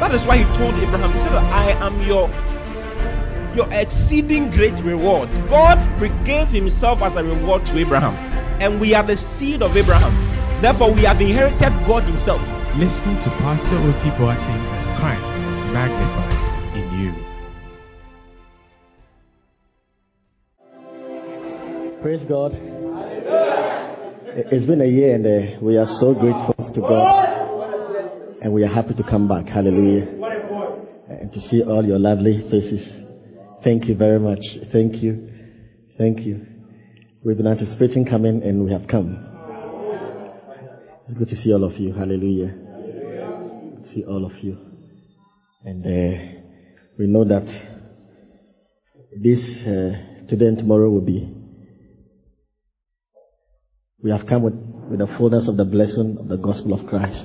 that is why He told Abraham, He said, I am your your exceeding great reward. God gave Himself as a reward to Abraham. And we are the seed of Abraham. Therefore, we have inherited God Himself. Listen to Pastor Oti Boateng as Christ is magnified in you. Praise God. It's been a year and uh, we are so grateful to God. And we are happy to come back. Hallelujah. And to see all your lovely faces. Thank you very much. Thank you. Thank you. We've been anticipating coming and we have come. It's good to see all of you. Hallelujah. See all of you. And uh, we know that this uh, today and tomorrow will be we have come with, with the fullness of the blessing of the gospel of Christ.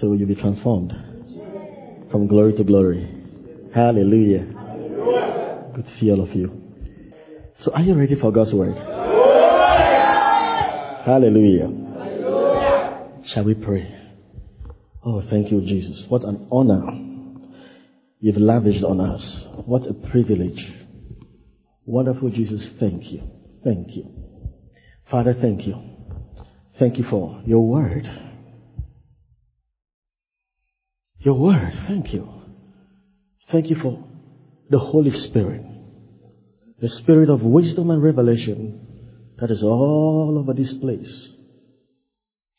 So you'll be transformed from glory to glory. Hallelujah. Good to see all of you. So are you ready for God's word? Hallelujah. Shall we pray? Oh, thank you, Jesus. What an honor you've lavished on us. What a privilege. Wonderful Jesus, thank you. Thank you. Father, thank you. Thank you for your word. Your word, thank you. Thank you for the Holy Spirit, the Spirit of wisdom and revelation that is all over this place.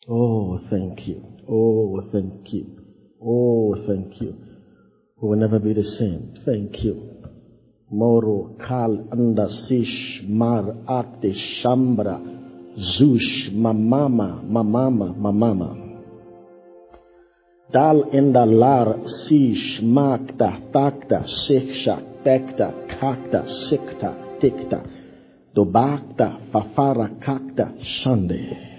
Oh, thank you. Oh, thank you. Oh, thank you. We will never be the same. Thank you. Moro, Kal, Anda, Sish, Mar, Arte, Shambra, Zush, Mamama, Mamama, Mamama. Dal enda lar sish makta takta seksha tekta kakta sikta tikta dobakta fafara kakta shande.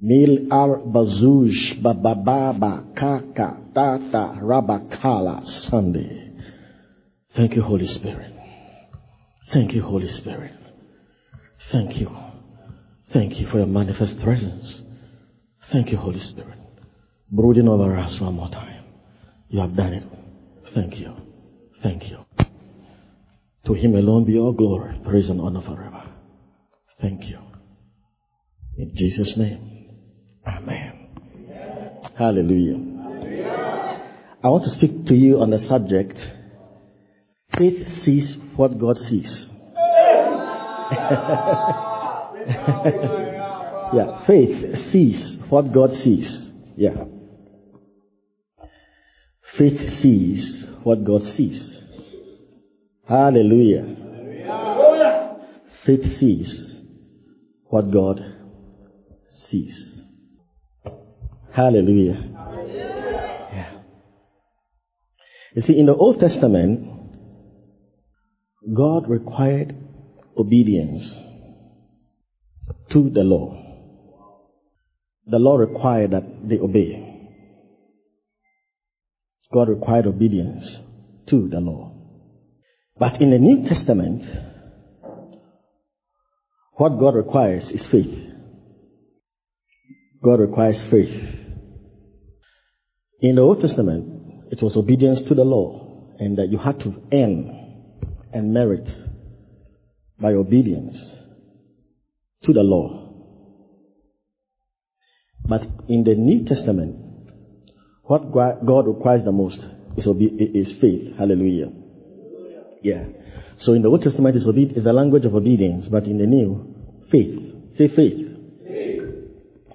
Mil ar bazush babababa kaka tata rabakala Sunday. Thank you, Holy Spirit. Thank you, Holy Spirit. Thank you. Thank you for your manifest presence. Thank you, Holy Spirit. Brooding over us one more time. You have done it. Thank you. Thank you. To Him alone be all glory, praise, and honor forever. Thank you. In Jesus' name. Amen. Hallelujah. I want to speak to you on the subject faith sees what God sees. yeah, faith sees what God sees. Yeah. Faith sees what God sees. Hallelujah. Faith sees what God sees. Hallelujah. Yeah. You see, in the Old Testament, God required obedience to the law. The law required that they obey. God required obedience to the law. But in the New Testament, what God requires is faith. God requires faith. In the Old Testament, it was obedience to the law, and that you had to earn and merit by obedience to the law. But in the New Testament, what God requires the most is, obe- is faith. Hallelujah. Yeah. So in the Old Testament, it's, obe- it's the language of obedience, but in the New, faith. Say faith.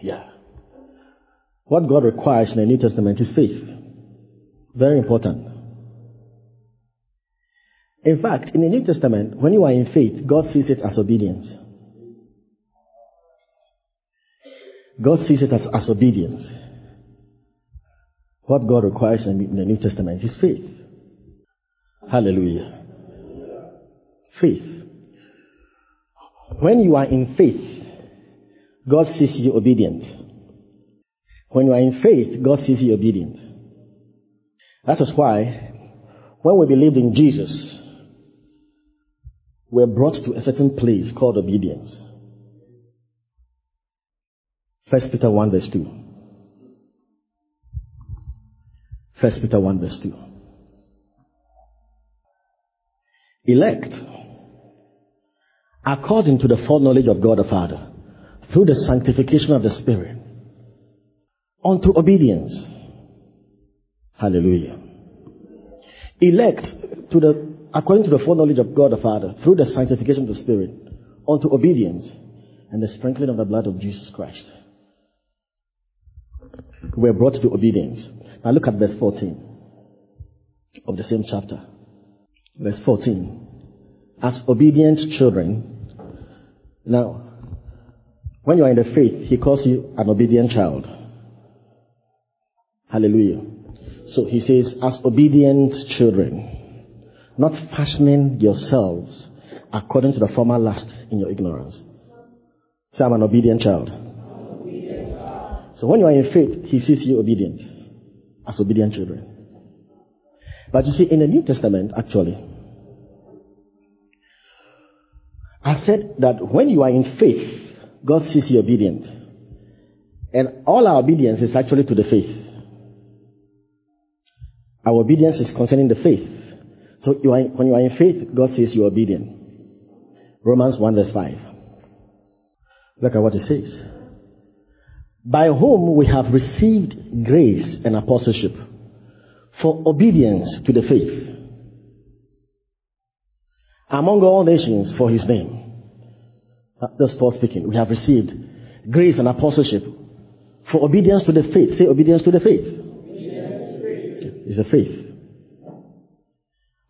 Yeah. What God requires in the New Testament is faith. Very important. In fact, in the New Testament, when you are in faith, God sees it as obedience. God sees it as, as obedience. What God requires in the New Testament is faith. Hallelujah. Faith. When you are in faith, God sees you obedient. When you are in faith, God sees you obedient. That is why, when we believed in Jesus, we are brought to a certain place called obedience. First Peter 1 verse 2. First Peter 1 verse 2. Elect according to the foreknowledge of God the Father through the sanctification of the Spirit unto obedience. Hallelujah. Elect to the according to the foreknowledge of God the Father through the sanctification of the Spirit unto obedience and the sprinkling of the blood of Jesus Christ. We are brought to obedience. Now look at verse 14 of the same chapter. Verse 14. As obedient children. Now, when you are in the faith, he calls you an obedient child. Hallelujah. So he says, as obedient children, not fashioning yourselves according to the former lust in your ignorance. Say, I'm an obedient child. So when you are in faith, he sees you obedient, as obedient children. But you see, in the New Testament, actually, I said that when you are in faith, God sees you obedient. And all our obedience is actually to the faith. Our obedience is concerning the faith. So you are, when you are in faith, God says you are obedient. Romans 1 verse 5. Look at what it says. By whom we have received grace and apostleship for obedience to the faith among all nations for his name. Uh, that's Paul speaking. We have received grace and apostleship for obedience to the faith. Say obedience to the faith. It's the faith.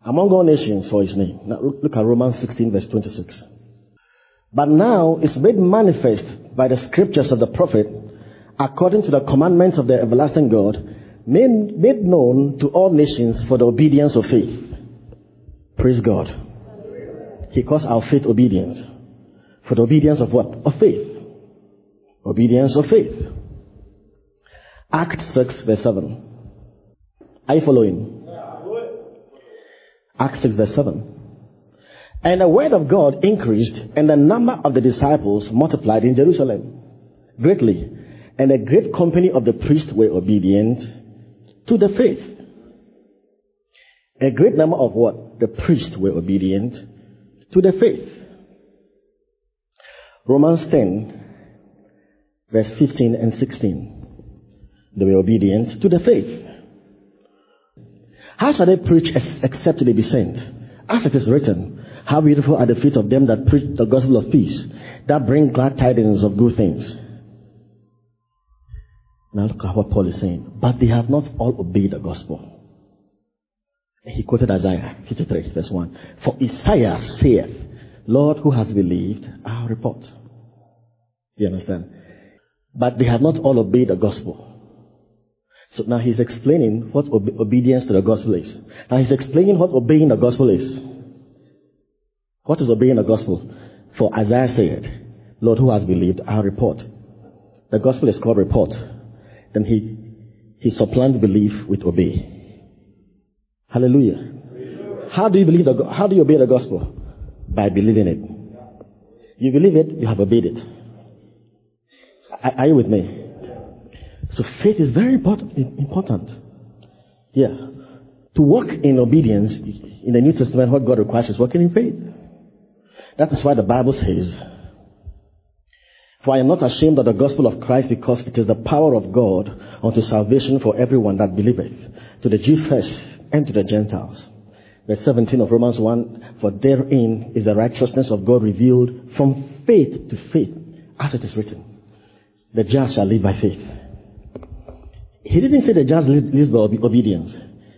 Among all nations for his name. Now look at Romans 16 verse 26. But now it's made manifest by the scriptures of the prophet according to the commandments of the everlasting God made, known to all nations for the obedience of faith. Praise God. He calls our faith obedience. For the obedience of what? Of faith. Obedience of faith. Act 6 verse 7. Are you following? Acts 6 verse 7. And the word of God increased, and the number of the disciples multiplied in Jerusalem greatly. And a great company of the priests were obedient to the faith. A great number of what? The priests were obedient to the faith. Romans 10, verse 15 and 16. They were obedient to the faith. How shall they preach except they be sent? As it is written, how beautiful are the feet of them that preach the gospel of peace, that bring glad tidings of good things. Now look at what Paul is saying. But they have not all obeyed the gospel. He quoted Isaiah 53, verse 1. For Isaiah saith, Lord, who has believed our report? You understand? But they have not all obeyed the gospel. So now he's explaining what obe- obedience to the gospel is. Now he's explaining what obeying the gospel is. What is obeying the gospel? For Isaiah said, Lord, who has believed our report? The gospel is called report. Then he, he supplants belief with obey. Hallelujah. How do you believe the, how do you obey the gospel? By believing it. You believe it, you have obeyed it. Are, are you with me? So faith is very important. important. Yeah. To walk in obedience in the New Testament, what God requires is walking in faith. That is why the Bible says, For I am not ashamed of the gospel of Christ because it is the power of God unto salvation for everyone that believeth, to the Jew first and to the Gentiles. Verse 17 of Romans 1, For therein is the righteousness of God revealed from faith to faith, as it is written. The just shall live by faith. He didn't say the just lives by obedience.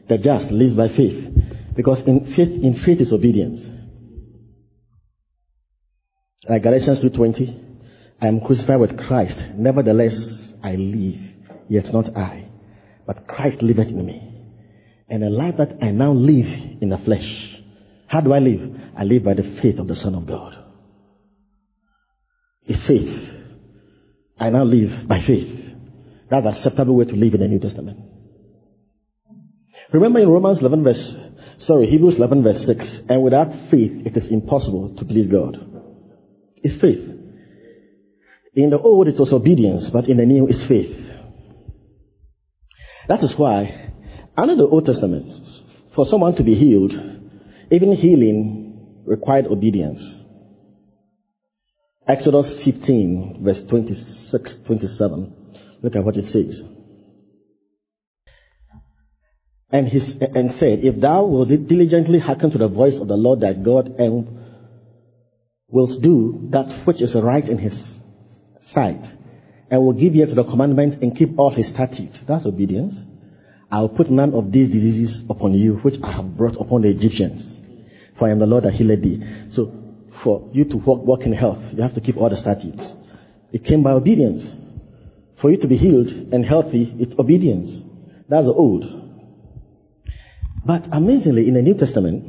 The just lives by faith. Because in faith, in faith is obedience. Like Galatians 2.20, I am crucified with Christ. Nevertheless, I live. Yet not I. but Christ liveth in me. And the life that I now live in the flesh. How do I live? I live by the faith of the Son of God. It's faith. I now live by faith. That's an acceptable way to live in the New Testament. Remember in Romans 11 verse, sorry, Hebrews 11 verse 6, and without faith it is impossible to please God. It's faith. In the old it was obedience, but in the new it's faith. That is why, under the Old Testament, for someone to be healed, even healing required obedience. Exodus 15, verse 26, 27. Look at what it says. And, his, and said, If thou wilt diligently hearken to the voice of the Lord thy God, and wilt do that which is right in his sight, and will give ear to the commandment and keep all his statutes. That's obedience. I will put none of these diseases upon you, which I have brought upon the Egyptians. For I am the Lord that healed thee. So, for you to walk, walk in health, you have to keep all the statutes. It came by obedience. For you to be healed and healthy, it's obedience. That's the old. But amazingly, in the New Testament,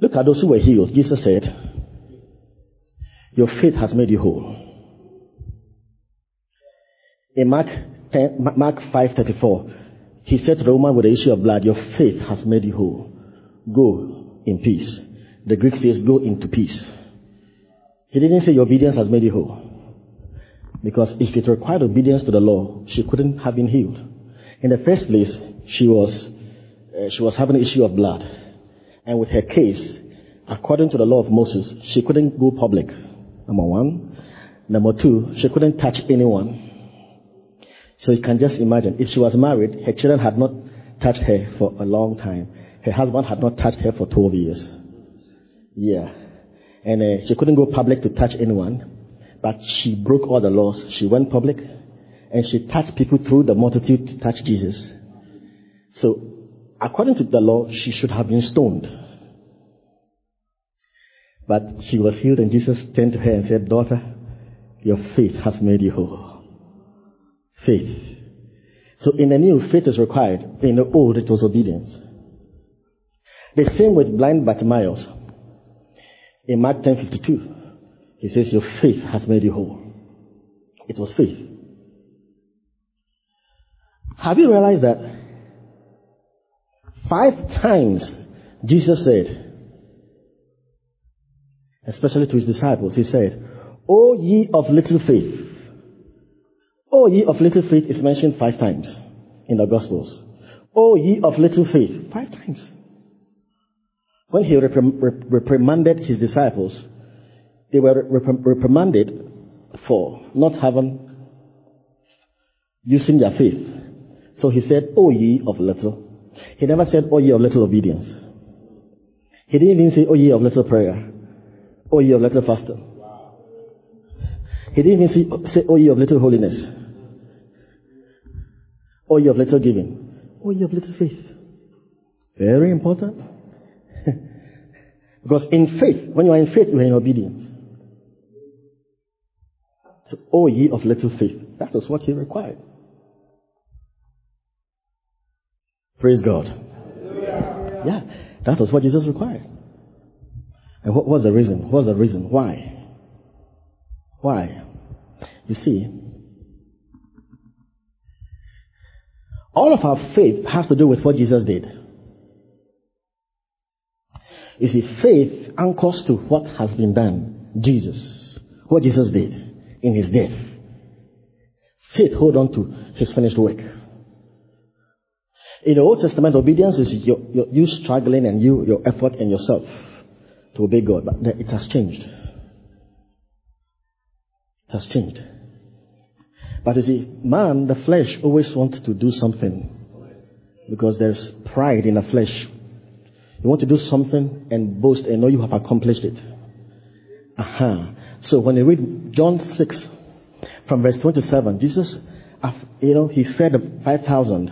look at those who were healed. Jesus said, Your faith has made you whole. In Mark 10, Mark 5:34, he said to the woman with the issue of blood, "Your faith has made you whole. Go in peace." The Greek says, "Go into peace." He didn't say your obedience has made you whole, because if it required obedience to the law, she couldn't have been healed. In the first place, she was uh, she was having an issue of blood, and with her case, according to the law of Moses, she couldn't go public. Number one. Number two, she couldn't touch anyone so you can just imagine, if she was married, her children had not touched her for a long time. Her husband had not touched her for 12 years. Yeah. And uh, she couldn't go public to touch anyone, but she broke all the laws. She went public, and she touched people through the multitude to touch Jesus. So, according to the law, she should have been stoned. But she was healed, and Jesus turned to her and said, Daughter, your faith has made you whole faith. So in the new, faith is required. In the old, it was obedience. The same with blind Bartimaeus. In Mark 10:52, he says, "Your faith has made you whole." It was faith. Have you realized that five times Jesus said, especially to his disciples, he said, "O ye of little faith." O ye of little faith is mentioned five times in the Gospels. O ye of little faith, five times. When he reprimanded his disciples, they were reprimanded for not having, using their faith. So he said, O ye of little. He never said, O ye of little obedience. He didn't even say, O ye of little prayer. O ye of little fasting. He didn't even say, O ye of little holiness. Or you have little giving. Or you have little faith. Very important. because in faith, when you are in faith, you are in obedience. So, O ye of little faith. That was what he required. Praise God. Yeah, that was what Jesus required. And what was the reason? What was the reason? Why? Why? You see, All of our faith has to do with what Jesus did. You see, faith anchors to what has been done. Jesus. What Jesus did in his death. Faith hold on to his finished work. In the Old Testament, obedience is you struggling and you, your effort and yourself to obey God. But it has changed. It has changed. But you see, man, the flesh always wants to do something because there's pride in the flesh. You want to do something and boast and know you have accomplished it. Aha. So when you read John 6 from verse 27, Jesus, you know, he fed the 5,000.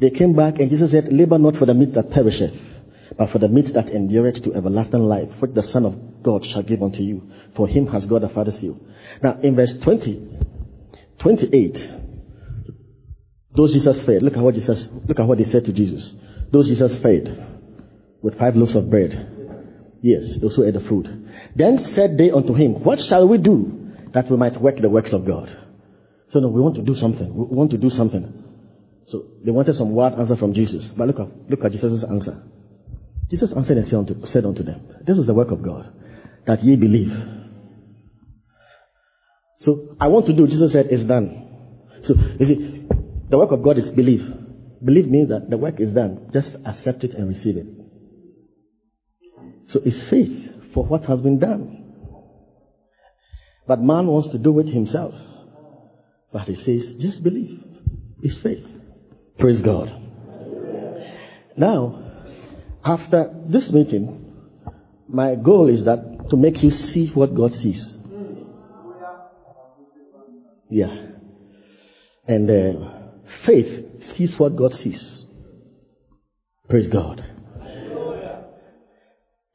They came back and Jesus said, labor not for the meat that perisheth, but for the meat that endureth to everlasting life, which the Son of God shall give unto you. For him has God the Father sealed. Now in verse 20, 28, Those Jesus fed. Look at what Jesus, look at what they said to Jesus. Those Jesus fed with five loaves of bread. Yes, those who ate the food. Then said they unto him, What shall we do that we might work the works of God? So no, we want to do something. We want to do something. So they wanted some word answer from Jesus. But look at, look at Jesus' answer. Jesus answered and said unto, said unto them, This is the work of God, that ye believe. So I want to do, Jesus said, is done. So you see, the work of God is belief. Belief means that the work is done. Just accept it and receive it. So it's faith for what has been done. But man wants to do it himself. But he says, just believe. It's faith. Praise God. Now, after this meeting, my goal is that to make you see what God sees. Yeah. And uh, faith sees what God sees. Praise God.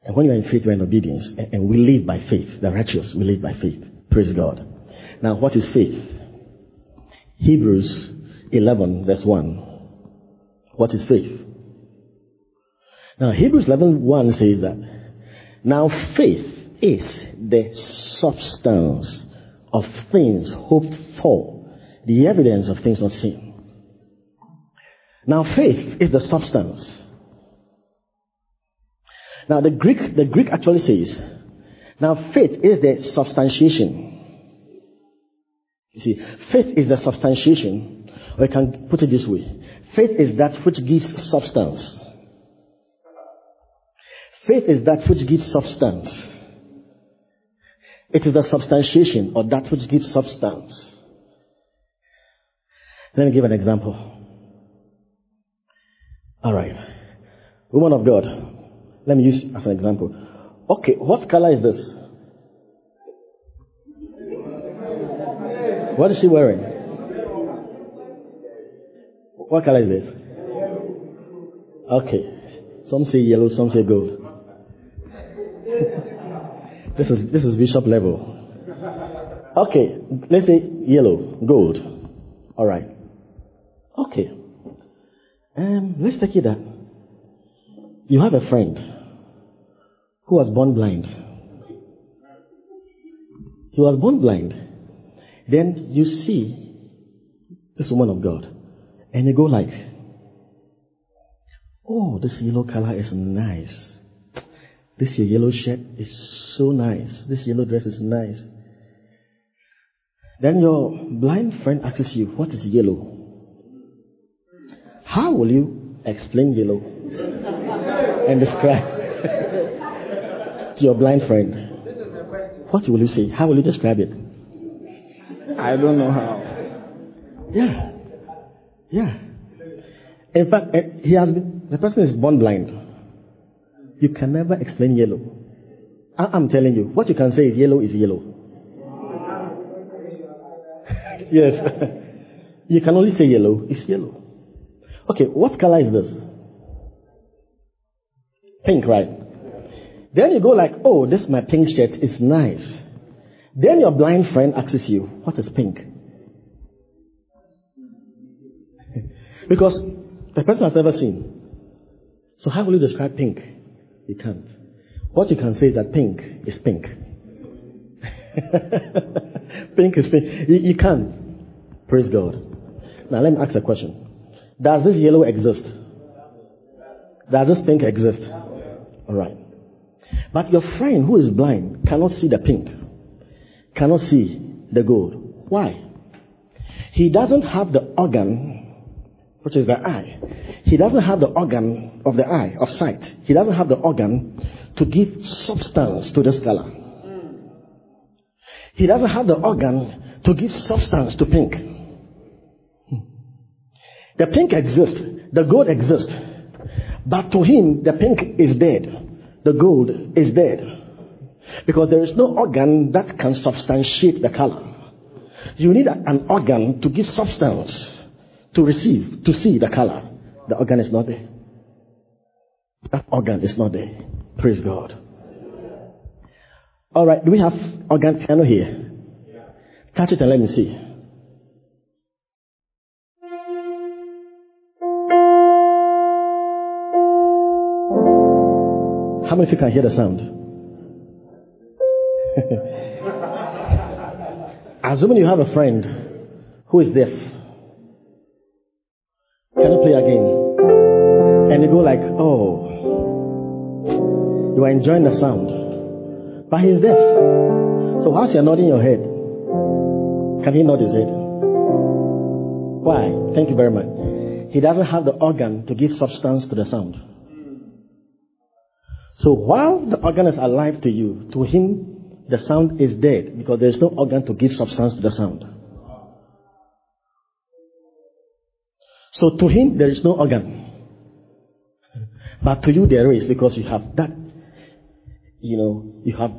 And when you are in faith, you are in obedience. And we live by faith. The righteous, we live by faith. Praise God. Now, what is faith? Hebrews 11, verse 1. What is faith? Now, Hebrews 11, 1 says that, Now faith is the substance of things hoped for, the evidence of things not seen. Now, faith is the substance now the Greek, the Greek actually says, now faith is the substantiation. You see, faith is the substantiation, or you can put it this way. Faith is that which gives substance. Faith is that which gives substance. It is the substantiation or that which gives substance. Let me give an example. All right. Woman of God, let me use as an example. Okay, what color is this? What is she wearing? What color is this? Okay. Some say yellow, some say gold. This is this is bishop level. Okay, let's say yellow, gold. All right. Okay. Um, let's take it that you have a friend who was born blind. He was born blind. Then you see this woman of God, and you go like, "Oh, this yellow color is nice. This your yellow shirt is so nice. This yellow dress is nice." Then your blind friend asks you, "What is yellow?" How will you explain yellow and describe? to your blind friend, what will you say? How will you describe it? I don't know how. Yeah. Yeah. In fact, eh, he has been, the person is born blind. You can never explain yellow. I, am telling you, what you can say is yellow is yellow. yes. you can only say yellow is yellow. Okay, what color is this? Pink, right? Then you go like, oh, this my pink shirt is nice. Then your blind friend asks you, what is pink? because the person has never seen. So how will you describe pink? You can't. What you can say is that pink is pink. pink is pink. You, you can't. Praise God. Now let me ask a question. Does this yellow exist? Does this pink exist? All right. But your friend who is blind cannot see the pink, cannot see the gold. Why? He doesn't have the organ, which is the eye. He doesn't have the organ of the eye, of sight. He doesn't have the organ to give substance to the color. He doesn't have the organ to give substance to pink. The pink exists, the gold exists, but to him, the pink is dead the gold is dead. Because there is no organ that can substantiate the color. You need an organ to give substance to receive, to see the color. The organ is not there. That organ is not there. Praise God. All right, do we have organ piano here? Touch it and let me see. How many of you can hear the sound? Assuming you have a friend who is deaf can you play again? And you go like, oh, you are enjoying the sound, but he's deaf. So whilst you're nodding your head, can he nod his head? Why? Thank you very much. He doesn't have the organ to give substance to the sound. So while the organ is alive to you, to him the sound is dead because there is no organ to give substance to the sound. So to him there is no organ. But to you there is because you have that, you know, you have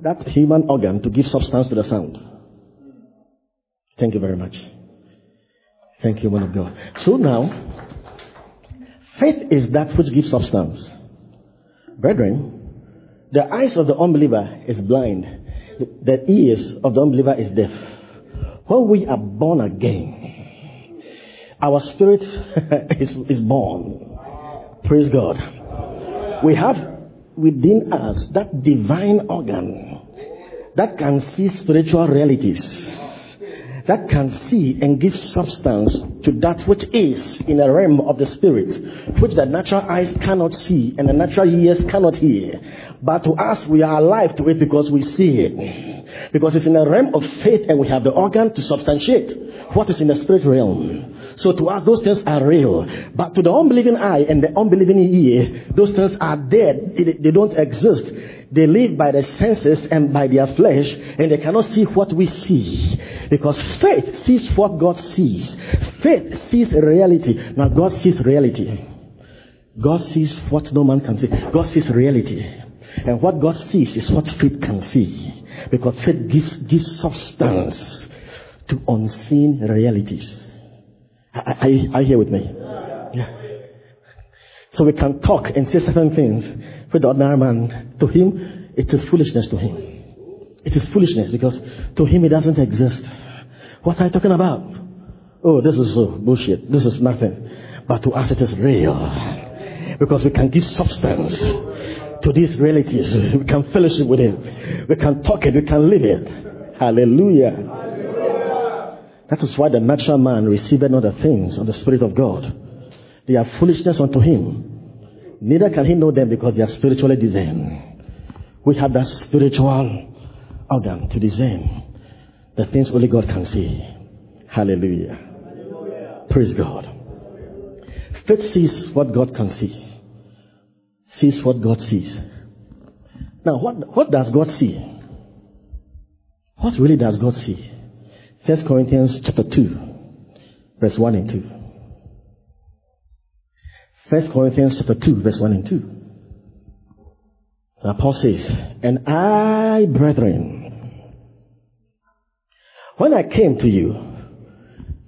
that human organ to give substance to the sound. Thank you very much. Thank you, man of God. So now, faith is that which gives substance. Brethren, the eyes of the unbeliever is blind. The ears of the unbeliever is deaf. When we are born again, our spirit is, is born. Praise God. We have within us that divine organ that can see spiritual realities that can see and give substance to that which is in a realm of the spirit, which the natural eyes cannot see and the natural ears cannot hear. But to us, we are alive to it because we see it. Because it's in a realm of faith and we have the organ to substantiate what is in the spirit realm. So to us, those things are real. But to the unbelieving eye and the unbelieving ear, those things are dead. They don't exist. They live by their senses and by their flesh, and they cannot see what we see. Because faith sees what God sees. Faith sees reality. Now, God sees reality. God sees what no man can see. God sees reality. And what God sees is what faith can see. Because faith gives, gives substance to unseen realities. Are, are, are you here with me? Yeah. So we can talk and say certain things with the ordinary man. To him, it is foolishness to him. It is foolishness because to him it doesn't exist. What are you talking about? Oh, this is uh, bullshit. This is nothing. But to us it is real. Because we can give substance to these realities. We can fellowship with it. We can talk it. We can live it. Hallelujah. That is why the natural man receiveth not the things of the Spirit of God. They are foolishness unto him. Neither can he know them because they are spiritually discerned. We have that spiritual organ to discern the things only God can see. Hallelujah. Hallelujah. Praise God. Faith sees what God can see. Sees what God sees. Now, what, what does God see? What really does God see? First Corinthians chapter 2, verse 1 and 2. First Corinthians chapter 2, verse 1 and 2. Now Paul says, And I, brethren, when I came to you,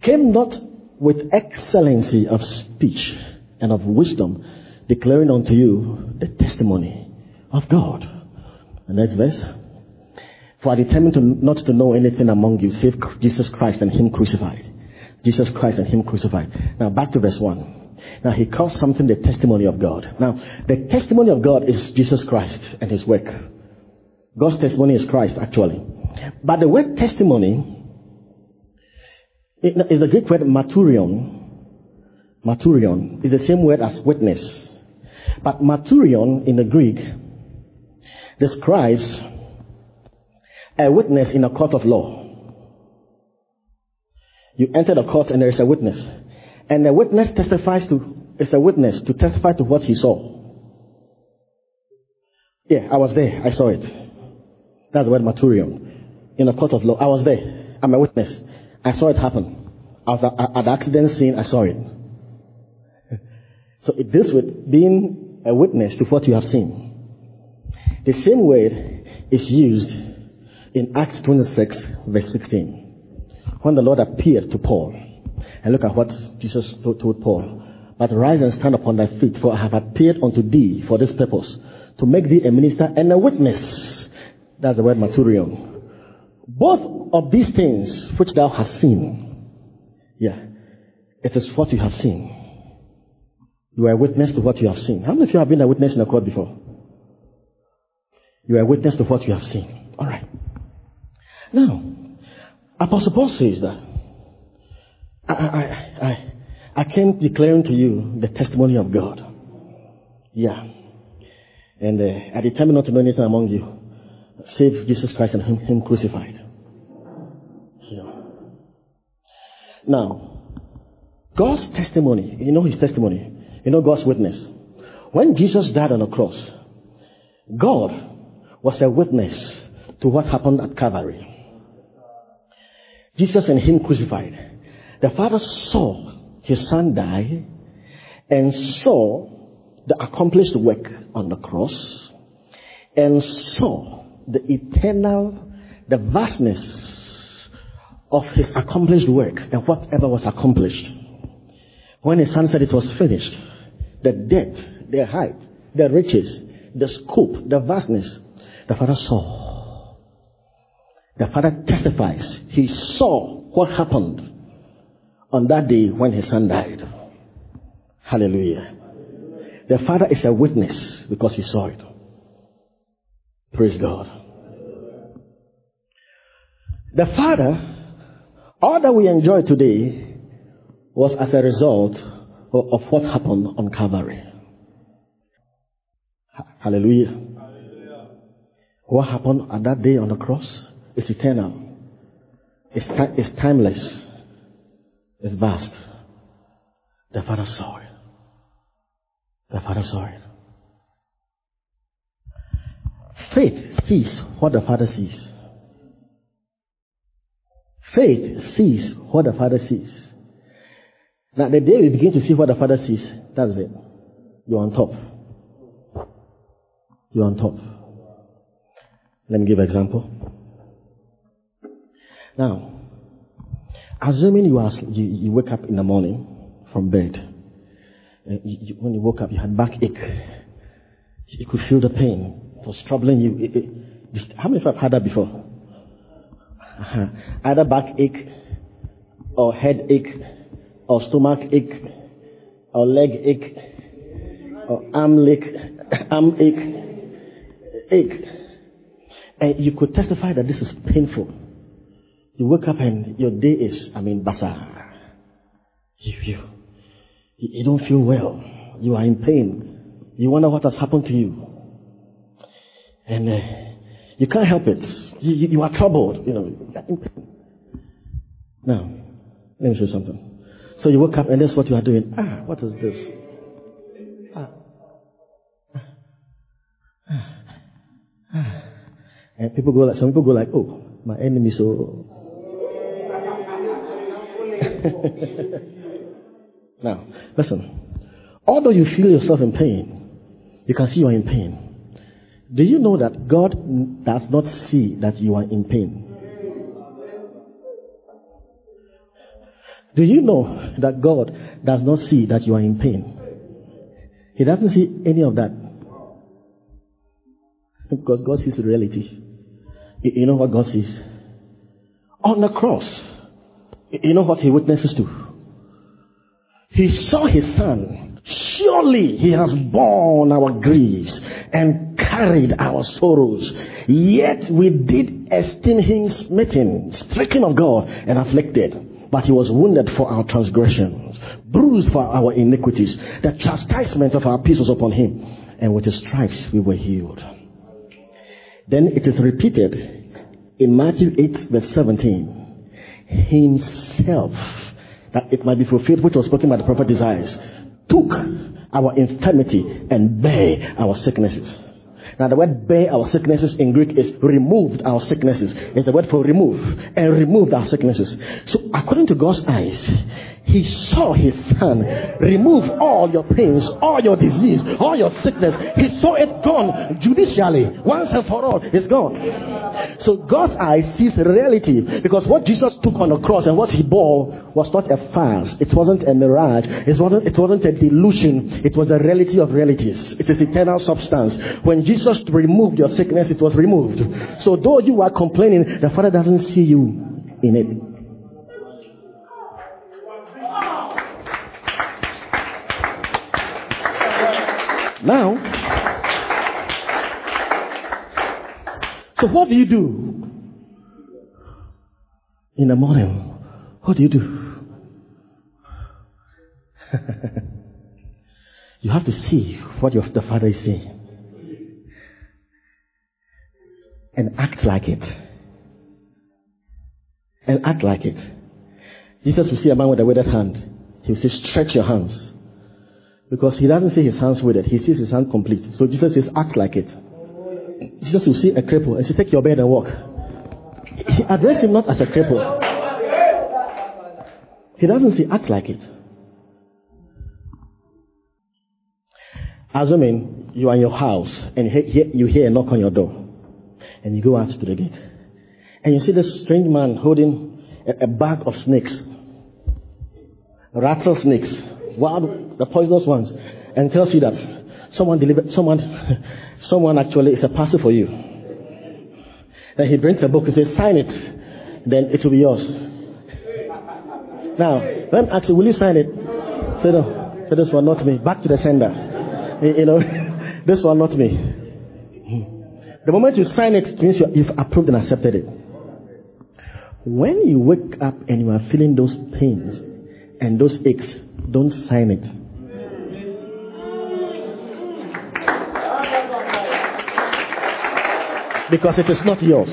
came not with excellency of speech and of wisdom, declaring unto you the testimony of God. The next verse. For I determined to, not to know anything among you save Jesus Christ and Him crucified. Jesus Christ and Him crucified. Now back to verse 1. Now he calls something the testimony of God. Now, the testimony of God is Jesus Christ and his work. God's testimony is Christ, actually. But the word testimony is the Greek word marturion. Marturion is the same word as witness. But marturion in the Greek describes a witness in a court of law. You enter the court and there is a witness. And the witness testifies to, is a witness to testify to what he saw. Yeah, I was there. I saw it. That's the word marturion. In a court of law. I was there. I'm a witness. I saw it happen. I was at the accident scene. I saw it. So it deals with being a witness to what you have seen. The same word is used in Acts 26 verse 16. When the Lord appeared to Paul and look at what Jesus told Paul. But rise and stand upon thy feet, for I have appeared unto thee for this purpose, to make thee a minister and a witness. That's the word marturion. Both of these things which thou hast seen, yeah, it is what you have seen. You are a witness to what you have seen. How many of you have been a witness in a court before? You are a witness to what you have seen. All right. Now, Apostle Paul says that I, I, I, I came declaring to you the testimony of God. Yeah. And uh, I determined not to know anything among you save Jesus Christ and Him, him crucified. Yeah. Now, God's testimony, you know His testimony, you know God's witness. When Jesus died on the cross, God was a witness to what happened at Calvary. Jesus and Him crucified. The Father saw His Son die and saw the accomplished work on the cross and saw the eternal, the vastness of his accomplished work and whatever was accomplished. When his son said it was finished, the depth, the height, the riches, the scope, the vastness, the father saw. The father testifies. He saw what happened on that day when his son died. Hallelujah. The Father is a witness because he saw it. Praise God. The Father, all that we enjoy today was as a result of, what happened on Calvary. Hallelujah. Hallelujah. What happened at that day on the cross is eternal. It's, it's timeless. It's vast. The Father saw it. The Father saw it. Faith sees what the Father sees. Faith sees what the Father sees. Now, the day we begin to see what the Father sees, that's it. You're on top. You're on top. Let me give an example. Now, assuming you, ask, you, you wake up in the morning from bed uh, you, when you woke up, you had backache. You could feel the pain. It was troubling you. It, it, how many of you have had that before? Uh-huh. Either backache, or headache, or stomach ache, or leg ache, or arm ache, arm ache, ache. And you could testify that this is painful. You wake up and your day is, I mean, bazaar. You, you, you don't feel well. You are in pain. You wonder what has happened to you. And uh, you can't help it. You, you, are troubled. You know, in pain. Now, let me show you something. So you wake up and that's what you are doing. Ah, what is this? Ah. Ah. Ah. And people go like, some people go like, oh, my enemy so. Now, listen. Although you feel yourself in pain, you can see you are in pain. Do you know that God does not see that you are in pain? Do you know that God does not see that you are in pain? He doesn't see any of that. Because God sees reality. You know what God sees? On the cross, you know what He witnesses to? He saw his son. Surely he has borne our griefs and carried our sorrows. Yet we did esteem him smitten, stricken of God, and afflicted. But he was wounded for our transgressions, bruised for our iniquities. The chastisement of our peace was upon him, and with his stripes we were healed. Then it is repeated in Matthew 8, verse 17. Himself that it might be fulfilled, which was spoken by the prophet Isaiah, took our infirmity and bare our sicknesses. Now, the word bear our sicknesses in Greek is removed our sicknesses. It's the word for remove and removed our sicknesses. So, according to God's eyes, he saw his son remove all your pains, all your disease, all your sickness. He saw it gone judicially. Once and for all, it's gone. So God's eye sees reality because what Jesus took on the cross and what he bore was not a farce. It wasn't a mirage. It wasn't, it wasn't a delusion. It was the reality of realities. It is eternal substance. When Jesus removed your sickness, it was removed. So though you are complaining, the Father doesn't see you in it. Now, So what do you do? In the morning, what do you do? you have to see what your, the Father is saying and act like it. And act like it. Jesus will see a man with a withered hand. He will say, Stretch your hands. Because he doesn't see his hands withered, he sees his hand complete. So Jesus says, Act like it. Jesus will see a cripple and say, Take your bed and walk. He addressed him not as a cripple. He doesn't say, Act like it. Assuming you are in your house and you hear a knock on your door and you go out to the gate and you see this strange man holding a, a bag of snakes, rattlesnakes, wild, the poisonous ones, and tells you that someone delivered, someone, someone actually is a pastor for you. Then he brings a book and says, sign it, then it will be yours. Now, ask you, will you sign it? Say no. Say this one, not me. Back to the sender. You know, this one, not me. The moment you sign it, it means you've approved and accepted it. When you wake up and you are feeling those pains and those aches, don't sign it. Because it is not yours.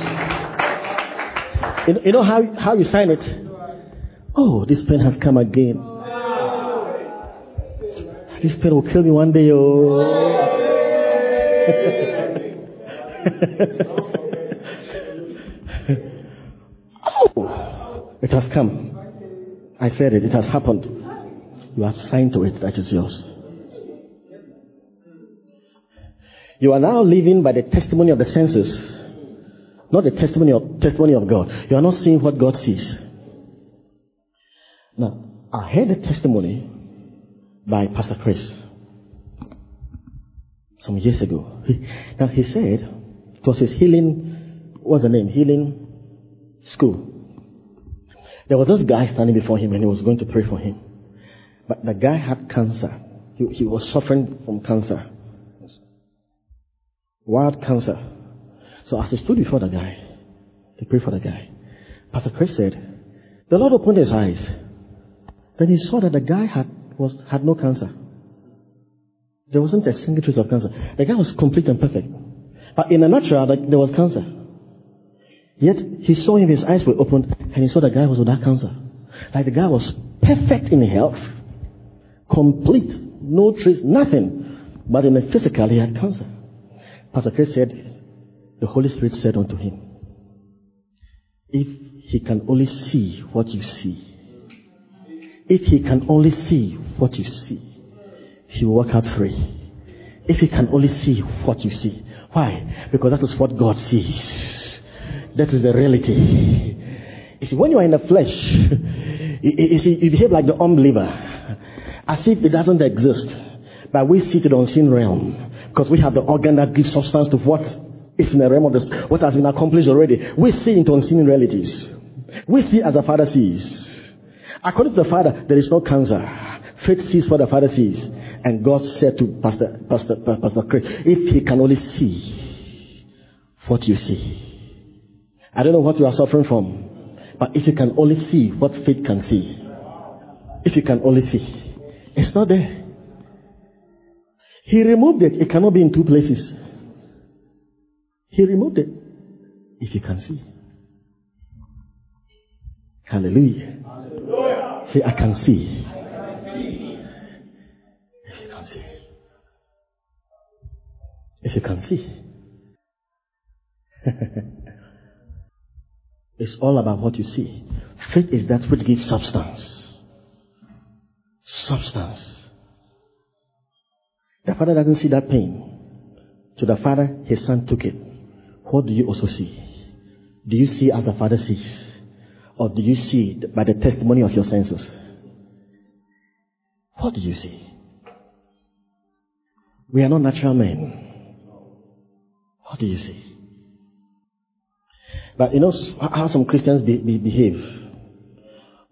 You know how, how you sign it? Oh, this pen has come again. This pen will kill me one day, oh. oh, it has come. I said it, it has happened. You have signed to it, that is yours. You are now living by the testimony of the senses, not the testimony of, testimony of God. You are not seeing what God sees. Now, I heard the testimony by Pastor Chris some years ago. He, now he said it was his healing, what's the name? Healing school. There was this guy standing before him and he was going to pray for him. But the guy had cancer. He, he was suffering from cancer. Wild cancer. So as he stood before the guy, to pray for the guy, Pastor Chris said, the Lord opened his eyes. Then he saw that the guy had was, had no cancer. There wasn't a single trace of cancer. The guy was complete and perfect. But in a natural, like, there was cancer. Yet he saw him, his eyes were opened, and he saw the guy was without cancer. Like the guy was perfect in health, complete, no trace, nothing. But in the physical, he had cancer. Pastor Chris said, the Holy Spirit said unto him, if he can only see what you see, if he can only see what you see, he will walk out free. If he can only see what you see. Why? Because that is what God sees. That is the reality. You see, when you are in the flesh, you, see, you behave like the unbeliever, as if it doesn't exist. But we see it in the unseen realm because we have the organ that gives substance to what is in the realm of this, what has been accomplished already. We see into unseen realities. We see as the Father sees. According to the Father, there is no cancer. Faith sees what the Father sees. And God said to Pastor, Pastor, Pastor Craig, if he can only see what you see. I don't know what you are suffering from, but if you can only see what faith can see, if you can only see, it's not there. He removed it. It cannot be in two places. He removed it. If you can see. Hallelujah. Say, I can see. If you can see. If you can see. it's all about what you see. Faith is that which gives substance. Substance. The father doesn't see that pain. To the father, his son took it. What do you also see? Do you see as the father sees? Or do you see by the testimony of your senses? What do you see? We are not natural men. What do you see? But you know how some Christians be, be, behave?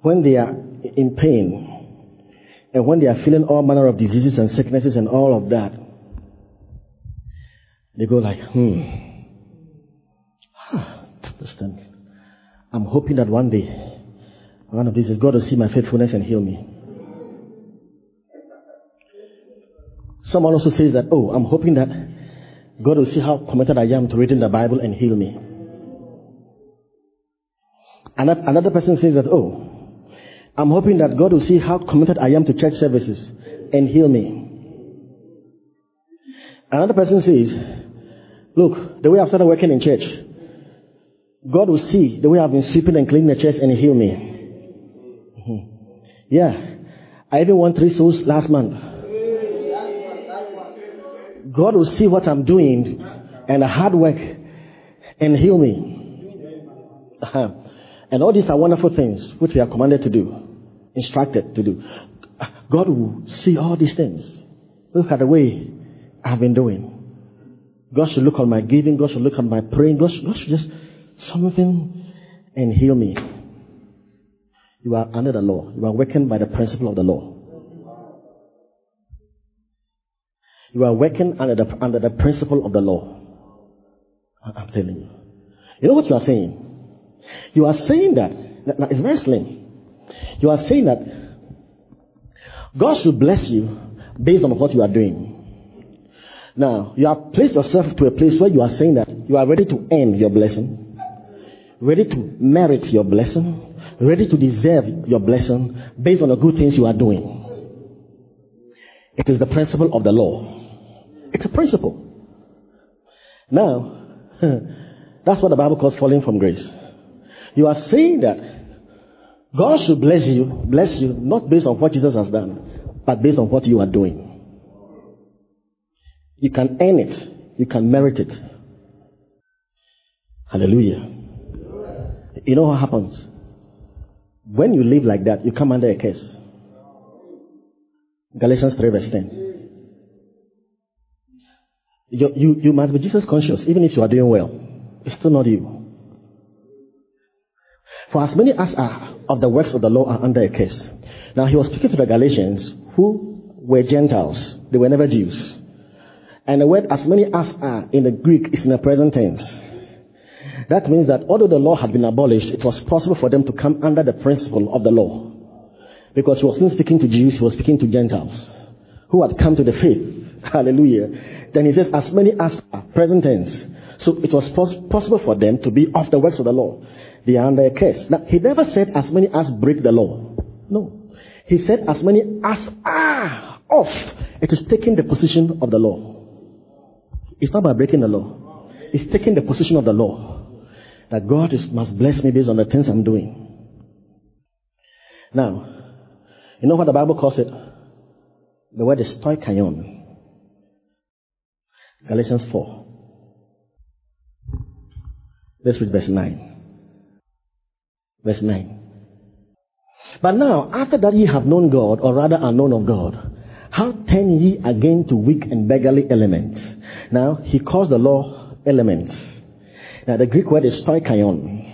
When they are in pain, and when they are feeling all manner of diseases and sicknesses and all of that, they go like, hmm, Understand? I'm hoping that one day, one of these is God will see my faithfulness and heal me. Someone also says that, oh, I'm hoping that God will see how committed I am to reading the Bible and heal me. Another, another person says that, oh, I'm hoping that God will see how committed I am to church services and heal me. Another person says, look, the way I've started working in church, God will see the way I've been sweeping and cleaning the church and heal me. Mm-hmm. Yeah. I even won three souls last month. God will see what I'm doing and the hard work and heal me. Uh-huh. And all these are wonderful things which we are commanded to do, instructed to do. God will see all these things. Look at the way I've been doing. God should look on my giving. God should look on my praying. God should, God should just something and heal me. You are under the law. You are working by the principle of the law. You are working under the, under the principle of the law. I'm telling you. You know what you are saying? You are saying that, it's very slim. You are saying that God should bless you based on what you are doing. Now, you have placed yourself to a place where you are saying that you are ready to earn your blessing, ready to merit your blessing, ready to deserve your blessing based on the good things you are doing. It is the principle of the law. It's a principle. Now, that's what the Bible calls falling from grace. You are saying that God should bless you, bless you, not based on what Jesus has done, but based on what you are doing. You can earn it, you can merit it. Hallelujah. You know what happens? When you live like that, you come under a curse. Galatians 3, verse 10. You, you, you must be Jesus conscious, even if you are doing well. It's still not you. For as many as are of the works of the law are under a curse. Now he was speaking to the Galatians who were Gentiles. They were never Jews. And the word as many as are in the Greek is in the present tense. That means that although the law had been abolished, it was possible for them to come under the principle of the law. Because he wasn't speaking to Jews, he was speaking to Gentiles who had come to the faith. Hallelujah. Then he says, as many as are present tense. So it was pos- possible for them to be off the works of the law. They are under a curse. Now, he never said as many as break the law. No. He said as many as are off. It is taking the position of the law. It's not by breaking the law. It's taking the position of the law. That God is, must bless me based on the things I'm doing. Now, you know what the Bible calls it? The word is stoicheion. Galatians 4. Let's read verse 9. Verse 9. But now, after that ye have known God, or rather are known of God, how turn ye again to weak and beggarly elements? Now, he calls the law elements. Now, the Greek word is stoicheion.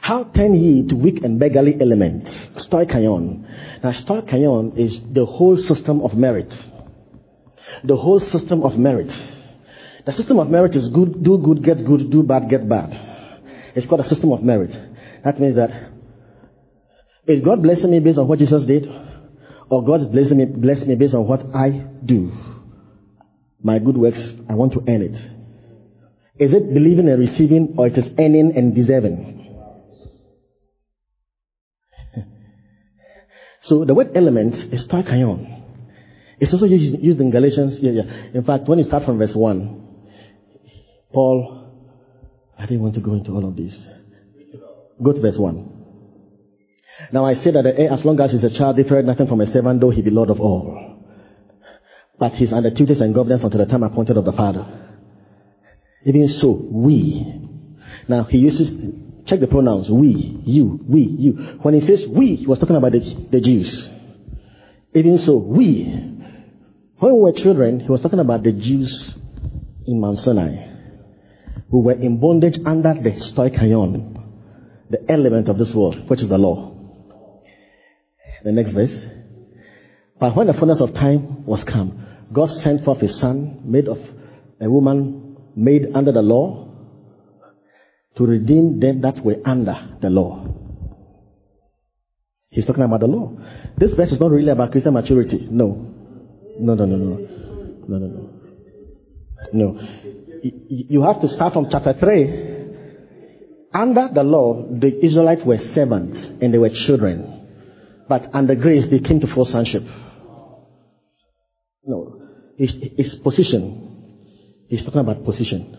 How turn ye to weak and beggarly elements? Stoicheion. Now, stoicheion is the whole system of merit. The whole system of merit. The system of merit is good, do good, get good, do bad, get bad. It's called a system of merit. That means that is God blessing me based on what Jesus did? Or God is blessing me, blessing me based on what I do? My good works, I want to earn it. Is it believing and receiving, or it is earning and deserving? so the word element is stoicheion. It's also used, used in Galatians. Yeah, yeah. In fact, when you start from verse 1, Paul, I didn't want to go into all of this. Go to verse 1. Now I say that the heir, as long as he's a child, differeth nothing from a servant, though he be Lord of all. But he's under tutors and governance until the time appointed of the Father. Even so, we. Now he uses, check the pronouns, we, you, we, you. When he says we, he was talking about the, the Jews. Even so, we. When we were children, he was talking about the Jews in Mount Sinai. We were in bondage under the stoicheion, the element of this world, which is the law. The next verse. But when the fullness of time was come, God sent forth his son, made of a woman made under the law. to redeem them that were under the law. He's talking about the law. This verse is not really about Christian maturity. No. No, no, no, no. No, no, no. No. You have to start from chapter 3. Under the law, the Israelites were servants and they were children. But under grace, they came to full sonship. No. It's, position. He's talking about position.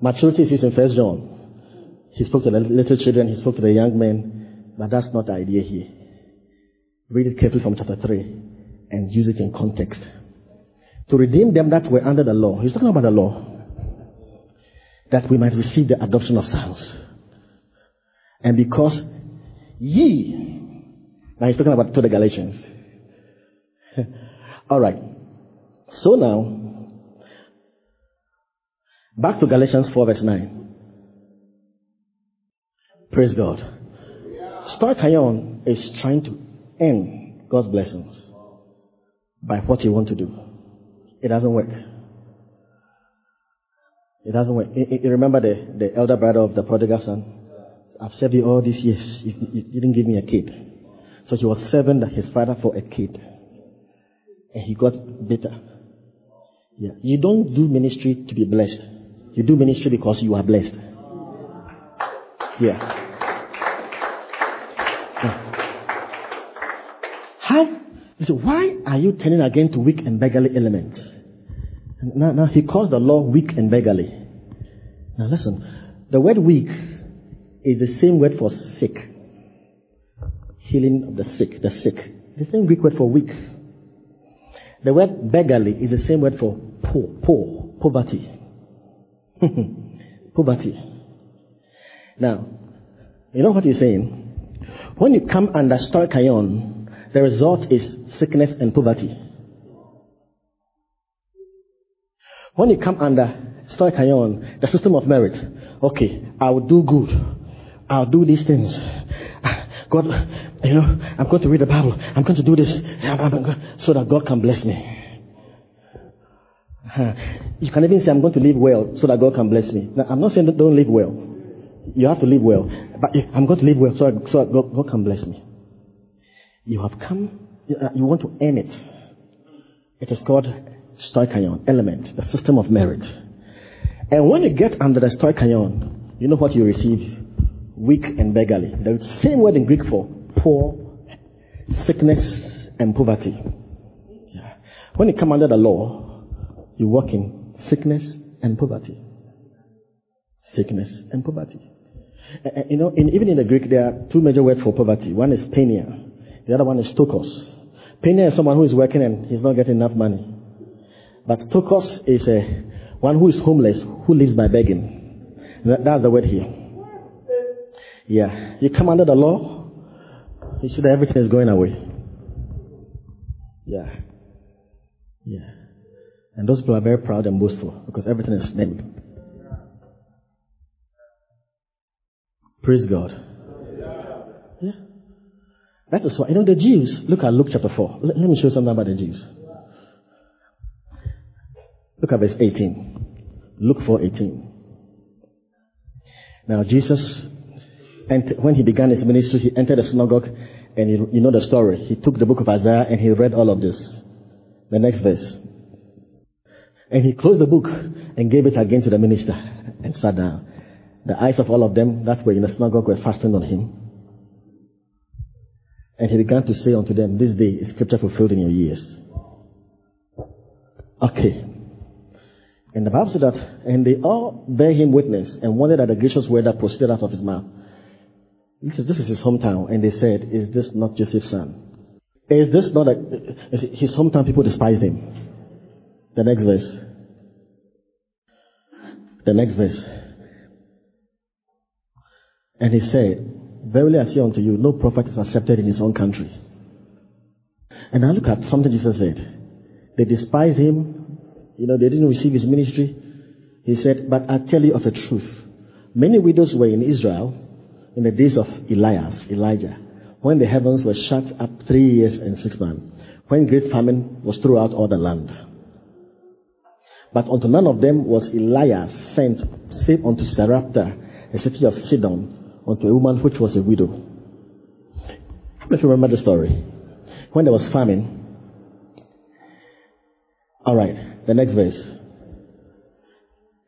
Maturity is in First John. He spoke to the little children, he spoke to the young men, but that's not the idea here. Read it carefully from chapter 3 and use it in context. To redeem them that were under the law. He's talking about the law. That we might receive the adoption of sons. And because ye, now he's talking about to the Galatians. All right. So now, back to Galatians 4 verse 9. Praise God. Stoicheion is trying to earn God's blessings by what you want to do. It doesn't work. It doesn't work. You remember the, the elder brother of the prodigal son? I've served you all these years. You, you didn't give me a kid. So he was serving his father for a kid. And he got bitter. Yeah. You don't do ministry to be blessed. You do ministry because you are blessed. Yeah. How? He said, why are you turning again to weak and beggarly elements? Now, now he calls the law weak and beggarly. Now listen, the word weak is the same word for sick. Healing of the sick, the sick. The same Greek word for weak. The word beggarly is the same word for poor, poor, poverty. poverty. Now, you know what he's saying? When you come under stoicheion, the result is sickness and poverty. When you come under stoicheion, the system of merit, okay, I will do good. I'll do these things. God, you know, I'm going to read the Bible. I'm going to do this so that God can bless me. You can even say, I'm going to live well so that God can bless me. Now, I'm not saying don't live well. You have to live well. But I'm going to live well so, I, so God, God, can bless me. You have come, uh, you want to earn it. It is called stoicheion, element, the system of merit. And when you get under the stoicheion, you know what you receive? Weak and beggarly. The same word in Greek for poor, sickness, and poverty. Yeah. When you come under the law, you walk in sickness and poverty. Sickness and poverty. Uh, you know, in, even in the Greek, there are two major words for poverty. One is painia. The other one is stokos. Painia is someone who is working and he's not getting enough money. But stokos is a, one who is homeless, who lives by begging. That, that's the word here. Yeah. You come under the law, you see that everything is going away. Yeah. Yeah. And those people are very proud and boastful because everything is named. Praise God. Yeah. That is why, you know, the Jews, look at Luke chapter 4. Let, let me show you something about the Jews. Look at verse 18. Luke 4 18. Now, Jesus, when he began his ministry, he entered the synagogue, and you, you know the story. He took the book of Isaiah and he read all of this. The next verse. And he closed the book and gave it again to the minister and sat down. The eyes of all of them that were in the synagogue were fastened on him. And he began to say unto them, This day is scripture fulfilled in your ears. Okay. And the Bible said that, and they all bear him witness and wondered at the gracious word that proceeded out of his mouth. This is, this is his hometown. And they said, Is this not Joseph's son? Is this not a, his hometown people despise him? The next verse. The next verse. And he said, Verily I say unto you, no prophet is accepted in his own country. And now look at something Jesus said. They despised him. You know, they didn't receive his ministry. He said, But I tell you of a truth. Many widows were in Israel in the days of Elias, Elijah, when the heavens were shut up three years and six months, when great famine was throughout all the land. But unto none of them was Elias sent, save unto Sarepta a city of Sidon, unto a woman which was a widow. Of you remember the story? When there was famine. All right, the next verse.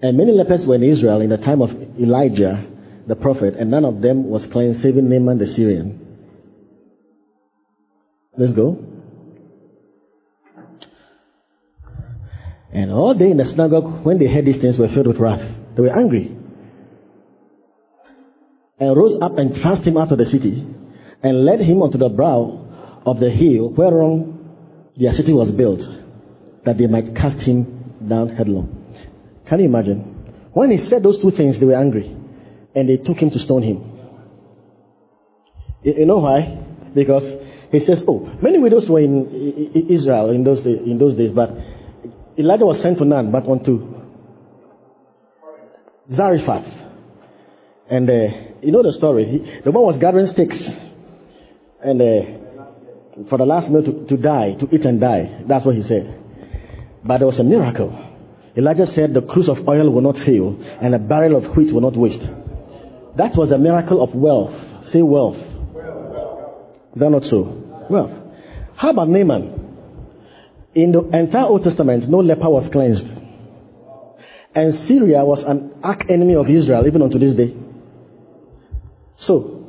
And many lepers were in Israel in the time of Elijah the prophet, and none of them was cleansed, saving Naaman the Syrian. Let's go. And all day in the synagogue, when they heard these things, were filled with wrath. They were angry. And rose up and thrust him out of the city, and led him unto the brow of the hill whereon their city was built, that they might cast him down headlong. Can you imagine? When he said those two things, they were angry. And they took him to stone him. You know why? Because he says, Oh, many widows were in Israel in those, days, in those days, but Elijah was sent to none, but unto Zarephath. And uh, you know the story. He, the one was gathering sticks. And uh, for the last meal to, to die, to eat and die. That's what he said. But there was a miracle. Elijah said the cruse of oil will not fail and a barrel of wheat will not waste. That was a miracle of wealth. Say wealth. Is that not so? Wealth. How about Naaman? In the entire Old Testament, no leper was cleansed. And Syria was an arch enemy of Israel even unto this day. So,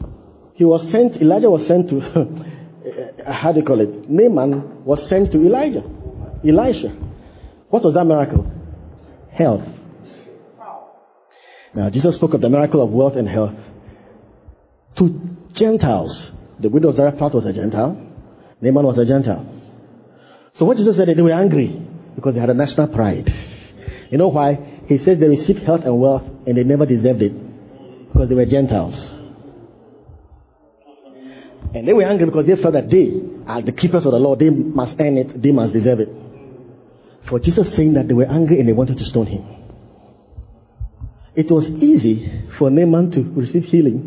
he was sent, Elijah was sent to, how do you call it? Naaman was sent to Elijah. Elisha. What was that miracle? health. Now, Jesus spoke of the miracle of wealth and health to Gentiles. The widow of Zarephath was a Gentile, Naaman was a Gentile. So, what Jesus said, they were angry because they had a national pride. You know why? He says they received health and wealth and they never deserved it because they were Gentiles. And they were angry because they felt that they are the keepers of the law. They must earn it. They must deserve it. For Jesus saying that they were angry and they wanted to stone him. It was easy for Naaman to receive healing.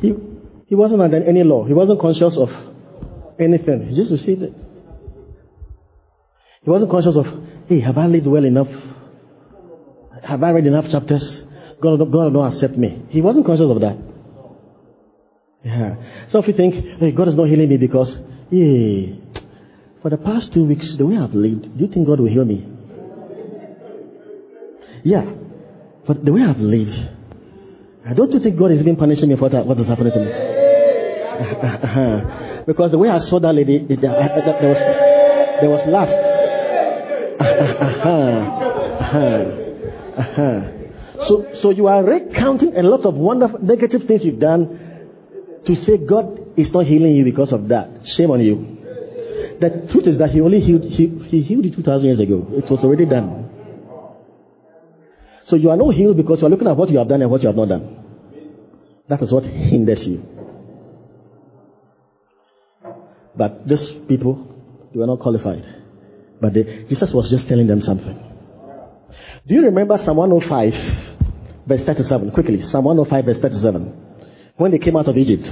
He, he wasn't under any law. He wasn't conscious of anything. He just received it. He wasn't conscious of, hey, have I lived well enough? Have I read enough chapters? God, God will not accept me. He wasn't conscious of that. Yeah. Some of you think, hey, God is not healing me because, yeah, for the past two weeks, the way I've lived, do you think God will heal me? Yeah. But the way I've lived, I don't you think God is even punishing me for that, what is happening to me. Uh-huh. because the way I saw that lady, it, there was, there was lust. Uh-huh. Uh-huh. so, so you are recounting a lot of wonderful negative things you've done to say God is not healing you because of that. Shame on you. The truth is that he only healed, he, he healed it 2,000 years ago. It was already done. So you are not healed because you are looking at what you have done and what you have not done. That is what hinders you. But these people, they were not qualified. But they, Jesus was just telling them something. Do you remember Psalm 105, verse 37? Quickly, Psalm 105, verse 37. When they came out of Egypt,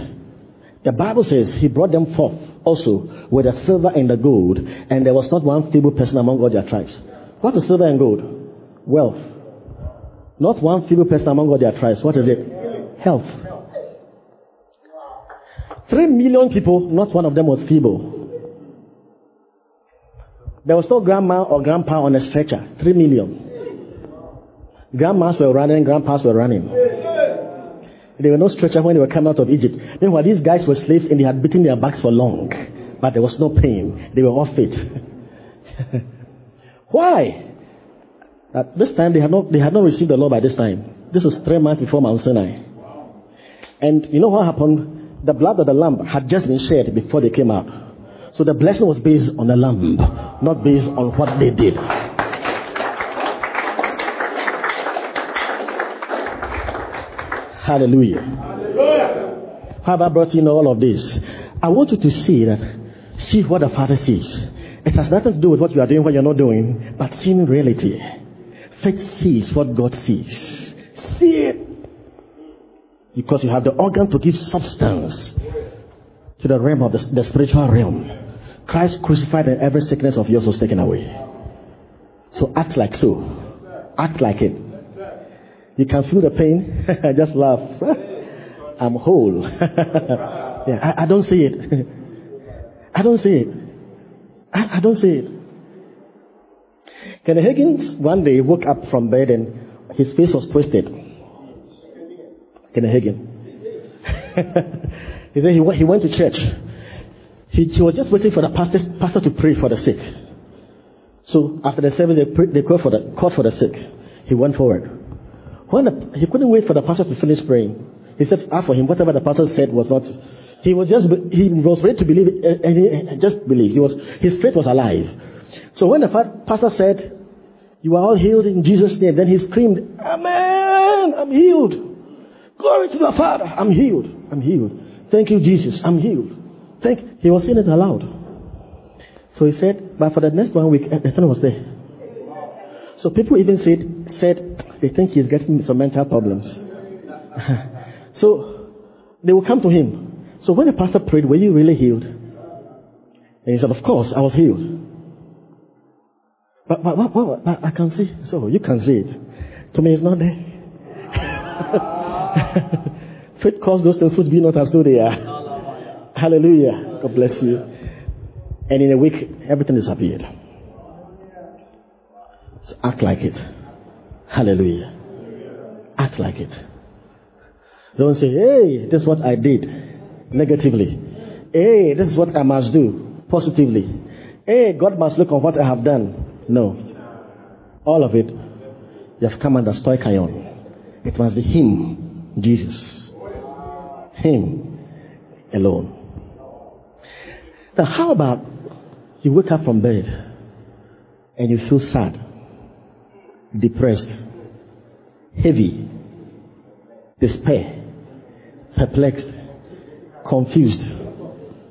the Bible says he brought them forth also with the silver and the gold, and there was not one feeble person among all their tribes. What is silver and gold? Wealth. Not one feeble person among all their tribes. What is it? Health. Three million people, not one of them was feeble. There was no grandma or grandpa on a stretcher. Three million. Grandmas were running, grandpas were running. There were no stretcher when they were coming out of Egypt. Meanwhile, these guys were slaves and they had beaten their backs for long. But there was no pain. They were all fit. Why? At this time, they had, not, they had not received the law by this time. This was three months before Mount Sinai. And you know what happened? The blood of the lamb had just been shed before they came out. So the blessing was based on the lamb, not based on what they did. Hallelujah. Hallelujah. Have I brought in all of this? I want you to see that, see what the Father sees. It has nothing to do with what you are doing, what you're not doing, but seeing reality. Faith sees what God sees. See it. Because you have the organ to give substance to the realm of the, the spiritual realm. Christ crucified and every sickness of yours was taken away. So act like so. Act like it. You can feel the pain. I just laugh. I'm whole. yeah, I, I, don't see it. I don't see it. I, I don't see it. Kenneth Hagin one day woke up from bed and his face was twisted. Kenneth Hagin. he said he he went to church. He, he was just waiting for the pastor, pastor to pray for the sick. So after the service, they, they called, for the, called for the sick. He went forward. When the, he couldn't wait for the pastor to finish praying. He said, ah, for him, whatever the pastor said was not. He was just he was ready to believe and he just believed. He was his faith was alive. So when the pastor said, "You are all healed in Jesus' name," then he screamed, "Amen! I'm healed. Glory to the Father. I'm healed. I'm healed. Thank you, Jesus. I'm healed." Thank. He was saying it aloud. So he said, but for the next one week, eh, the son was there. So people even said, said they think he's getting some mental problems. so they will come to him. So when the pastor prayed, were you really healed? And he said, Of course, I was healed. But, but, but, but, but I can see. So you can see it. To me, it's not there. Faith calls those things which be not as though they are. Hallelujah. God bless you. And in a week, everything disappeared. So act like it. Hallelujah. Act like it. Don't say, hey, this is what I did negatively. Hey, this is what I must do positively. Hey, God must look on what I have done. No. All of it, you have come under stoicheion. It must be Him, Jesus. Him alone. Now, how about you wake up from bed and you feel sad? depressed, heavy, despair, perplexed, confused,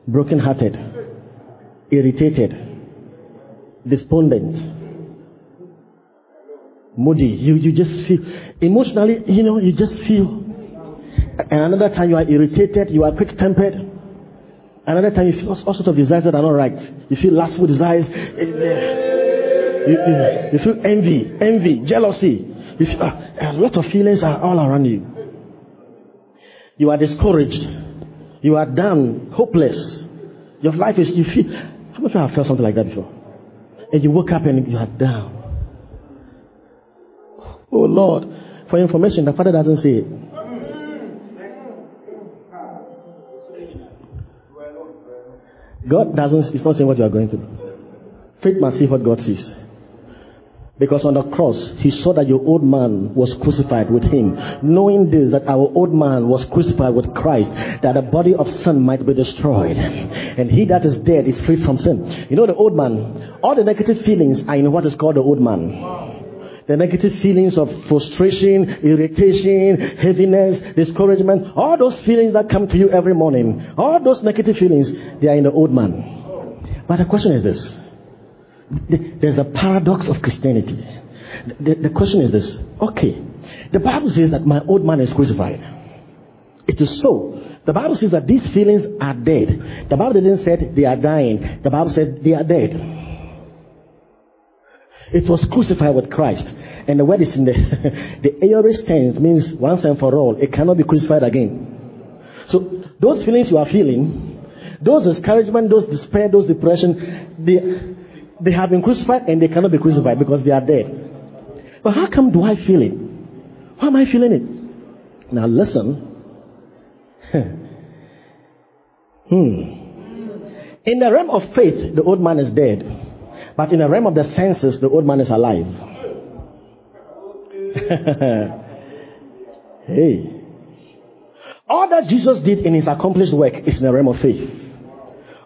broken-hearted, irritated, despondent, moody. You, you just feel, emotionally, you know, you just feel. And another time you are irritated, you are quick-tempered. Another time you feel all sorts of desires that are not right. You feel lustful desires. You, you, you feel envy, envy, jealousy. You feel, uh, a lot of feelings are all around you. You are discouraged. You are down, hopeless. Your life is, you feel, how much have felt something like that before? And you wake up and you are down. Oh Lord, for information, the Father doesn't say it. God doesn't, it's not saying what you are going through. Faith must see what God sees. Because on the cross, he saw that your old man was crucified with him. Knowing this, that our old man was crucified with Christ, that the body of sin might be destroyed. And he that is dead is free from sin. You know the old man, all the negative feelings are in what is called the old man the negative feelings of frustration, irritation, heaviness, discouragement, all those feelings that come to you every morning, all those negative feelings, they are in the old man. But the question is this there's a paradox of Christianity. The, the question is this okay, the Bible says that my old man is crucified. It is so. The Bible says that these feelings are dead. The Bible didn't say they are dying, the Bible said they are dead. It was crucified with Christ. And the word is in the, the aorist tense means once and for all. It cannot be crucified again. So those feelings you are feeling, those discouragement, those despair, those depression, they, they have been crucified and they cannot be crucified because they are dead. But how come do I feel it? Why am I feeling it? Now listen. hmm. In the realm of faith, the old man is dead. But in the realm of the senses, the old man is alive. hey. All that Jesus did in his accomplished work is in the realm of faith.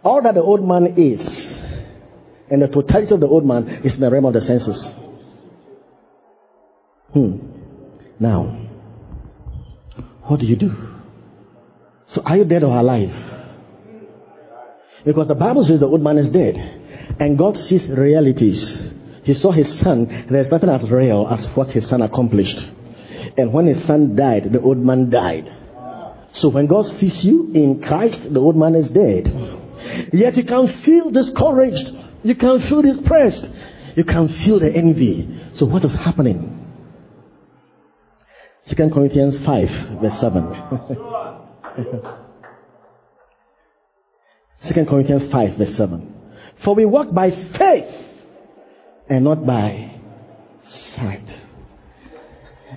All that the old man is and the totality of the old man is in the realm of the senses. Hmm. Now, what do you do? So are you dead or alive? Because the Bible says the old man is dead. And God sees realities. He saw his son. There's nothing as real as what his son accomplished. And when his son died, the old man died. So when God sees you in Christ, the old man is dead. Yet you can feel discouraged you can feel depressed. You can feel the envy. So what is happening? Second Corinthians 5, verse 7. Second Corinthians 5, verse 7. For we walk by faith and not by sight.